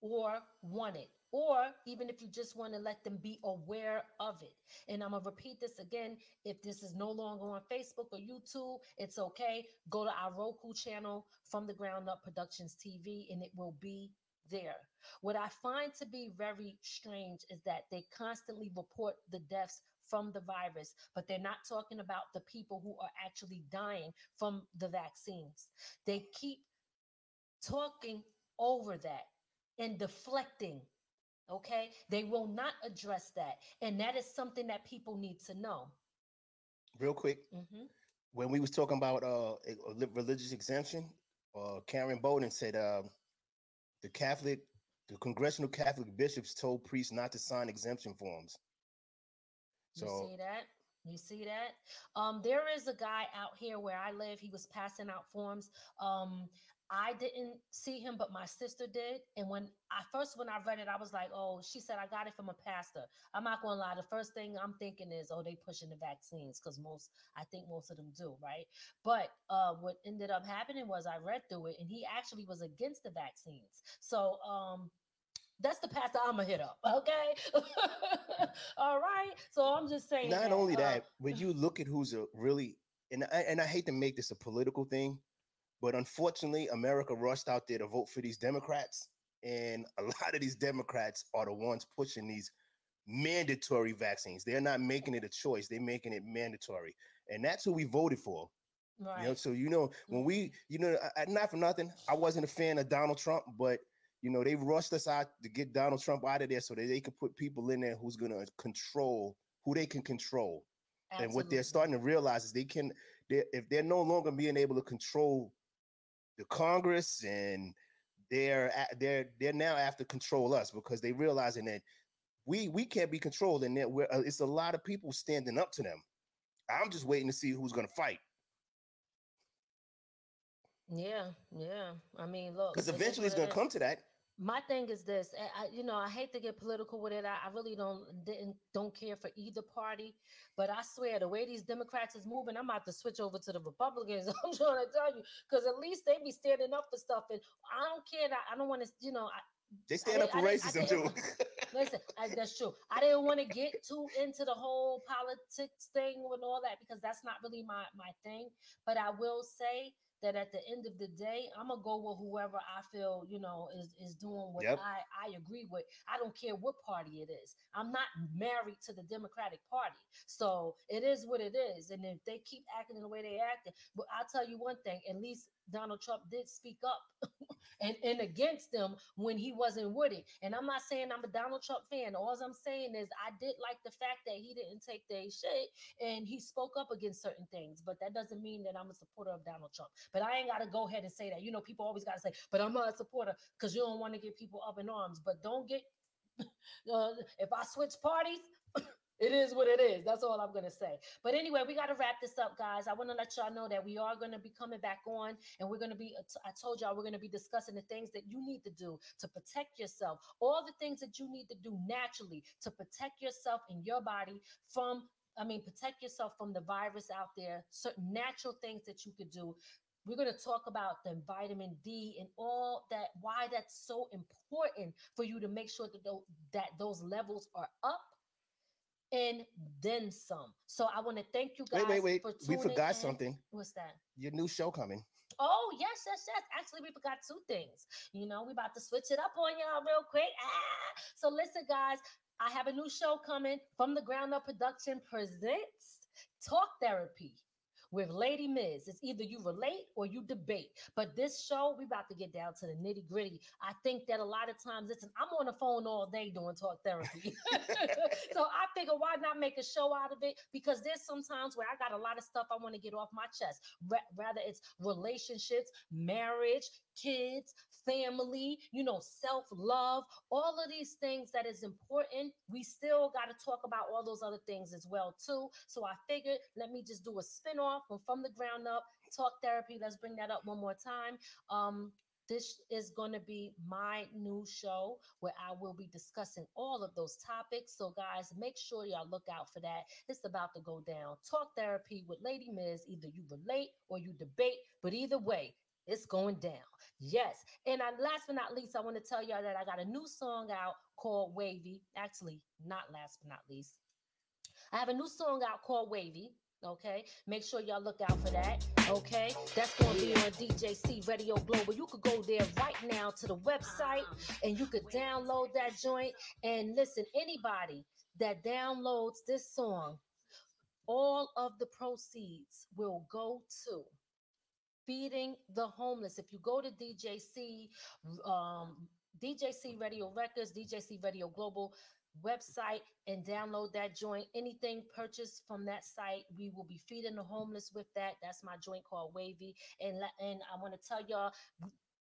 or want it or even if you just want to let them be aware of it. And I'm going to repeat this again. If this is no longer on Facebook or YouTube, it's okay. Go to our Roku channel from the Ground Up Productions TV and it will be there. What I find to be very strange is that they constantly report the deaths from the virus, but they're not talking about the people who are actually dying from the vaccines. They keep talking over that and deflecting. Okay. They will not address that. And that is something that people need to know. Real quick, Mhm. when we was talking about uh li- religious exemption, uh Karen Bowden said uh, the Catholic, the congressional Catholic bishops told priests not to sign exemption forms. So, You see that? You see that? Um, there is a guy out here where I live. He was passing out forms. Um, I didn't see him, but my sister did. And when I first when I read it, I was like, "Oh," she said, "I got it from a pastor." I'm not gonna lie. The first thing I'm thinking is, "Oh, they pushing the vaccines," because most I think most of them do, right? But uh, what ended up happening was I read through it, and he actually was against the vaccines. So um, that's the pastor I'm gonna hit up. [LAUGHS] Okay. [LAUGHS] All right. So I'm just saying. not that, only uh, that, when you look at who's a really and I, and I hate to make this a political thing, but unfortunately, America rushed out there to vote for these Democrats, and a [LAUGHS] lot of these Democrats are the ones pushing these mandatory vaccines. They're not making it a choice; they're making it mandatory, and that's who we voted for. Right. You know, so you know mm-hmm. when we, you know, I, not for nothing, I wasn't a fan of Donald Trump, but you know they rushed us out to get Donald Trump out of there so that they could put people in there who's going to control who they can control. Absolutely. And what they're starting to realize is they can, they if they're no longer being able to control the Congress and they're they're they're now after control us because they realizing that we we can't be controlled and that we're, uh, it's a lot of people standing up to them. I'm just waiting to see who's going to fight. Yeah, yeah. I mean, look, Because eventually it's gonna come to that. My thing is this, I, I, you know, I hate to get political with it. I, I really don't didn't don't care for either party, but I swear the way these Democrats is moving, I'm about to switch over to the Republicans. [LAUGHS] I'm trying to tell you, because at least they be standing up for stuff, and I don't care that I don't want to, you know, I, They I stand up for I I racism too. Listen, I, that's true. I didn't want to get too into the whole politics thing and all that because that's not really my my thing. But I will say that at the end of the day, I'm gonna go with whoever I feel you know is is doing what Yep. I I agree with. I don't care what party it is. I'm not married to the Democratic Party, so it is what it is. And if they keep acting the way they acting, but I'll tell you one thing: at least Donald Trump did speak up [LAUGHS] and, and against them when he wasn't with it. And I'm not saying I'm a Donald Trump fan. All I'm saying is I did like the fact that he didn't take their shit and he spoke up against certain things. But that doesn't mean that I'm a supporter of Donald Trump. But I ain't got to go ahead and say that. You know, people always got to say, but I'm not a supporter because you don't want to get people up in arms. But don't get, [LAUGHS] uh, if I switch parties, it is what it is. That's all I'm gonna say. But anyway, we got to wrap this up, guys. I want to let y'all know that we are gonna be coming back on, and we're gonna be. Uh, I told y'all we're gonna be discussing the things that you need to do to protect yourself. All the things that you need to do naturally to protect yourself and your body from. I mean, protect yourself from the virus out there. Certain natural things that you could do we're going to talk about the vitamin D and all that, why that's so important for you to make sure that, those, that those levels are up and then some. So I want to thank you guys. Wait, wait, wait. we forgot in. something. What's that? Your new show coming. Oh, yes, yes, yes. Actually, we forgot two things. You know, we about to switch it up on y'all real quick. Ah. So listen, guys, I have a new show coming from the Ground Up Production presents Talk Therapy with Lady Miz. It's either you relate or you debate. But this show, we about to get down to the nitty gritty. I think that a lot of times, listen, I'm on the phone all day doing talk therapy. [LAUGHS] so I figure why not make a show out of it? Because there's sometimes where I got a lot of stuff I want to get off my chest. rather it's relationships, marriage, kids, family, you know, self love, all of these things that is important. We still got to talk about all those other things as well too. So I figured let me just do a spin-off from from the ground up talk therapy. Let's bring that up one more time. Um, this is going to be my new show where I will be discussing all of those topics. So, guys, make sure y'all look out for that. It's about to go down. Talk therapy with Lady Miz. Either you relate or you debate, but either way, it's going down. Yes. And I, last but not least, I want to tell y'all that I got a new song out called Wavy. Actually, not last but not least. I have a new song out called Wavy. Okay, make sure y'all look out for that. Okay, that's going to be on DJC Radio Global. You could go there right now to the website and you could download that joint. And listen, anybody that downloads this song, all of the proceeds will go to feeding the homeless. If you go to DJC, um, DJC Radio Records, DJC Radio Global website and download that joint. Anything purchased from that site, we will be feeding the homeless with that. That's my joint called Wavy. And and I want to tell y'all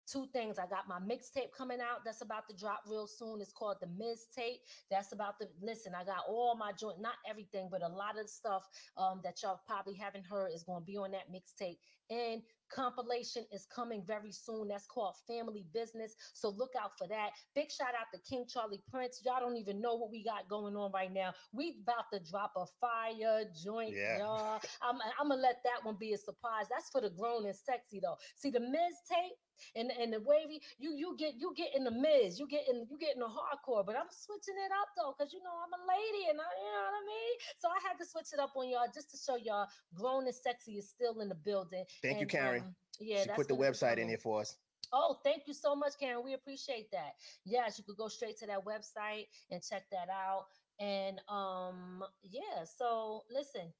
two things. I got my mixtape coming out that's about to drop real soon. It's called the Miz Tape. That's about to listen. I got all my joint, not everything, but a lot of stuff um, that y'all probably haven't heard is going to be on that mixtape. And compilation is coming very soon. That's called Family Business. So look out for that. Big shout out to King Charlie Prince. Y'all don't even know what we got going on right now. We about to drop a fire joint, yeah. y'all. I'm, I'm gonna let that one be a surprise. That's for the grown and sexy though. See the Miz tape and and the wavy you you get you get in the miz you get in you get in the hardcore but i'm switching it up though because you know i'm a lady and i you know what i mean so i had to switch it up on y'all just to show y'all grown and sexy is still in the building thank and, you karen um, yeah she put the website in here for us Oh, thank you so much, Karen. We appreciate that. Yes, you could go straight to that website and check that out. And um, yeah, so listen,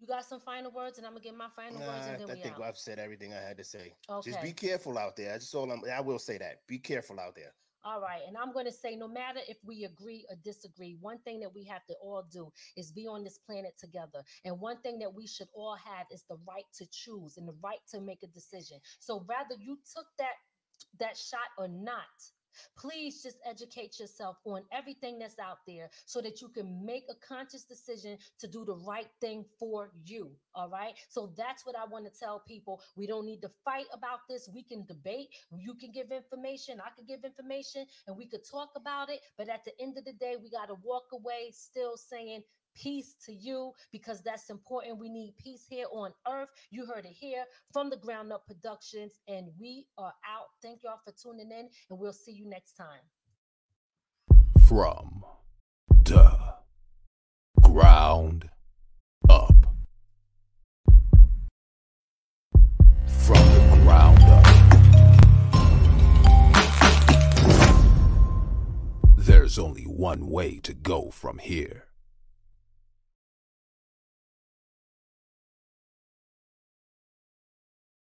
you got some final words, and I'm gonna get my final words, and then I we think out. I've said everything I had to say. Okay. Just be careful out there. That's all I'm. I will say that. Be careful out there. All right. And I'm going to say, no matter if we agree or disagree, one thing that we have to all do is be on this planet together. And one thing that we should all have is the right to choose and the right to make a decision. So, rather you took that that shot or not, Please just educate yourself on everything that's out there so that you can make a conscious decision to do the right thing for you. All right. So that's what I want to tell people. We don't need to fight about this. We can debate. You can give information. I can give information and we could talk about it. But at the end of the day, we got to walk away still saying, peace to you because that's important. We need peace here on earth. You heard it here from the Ground Up Productions, and we are out. Thank y'all for tuning in, and we'll see you next time. From the ground up. From the ground up. There's only one way to go from here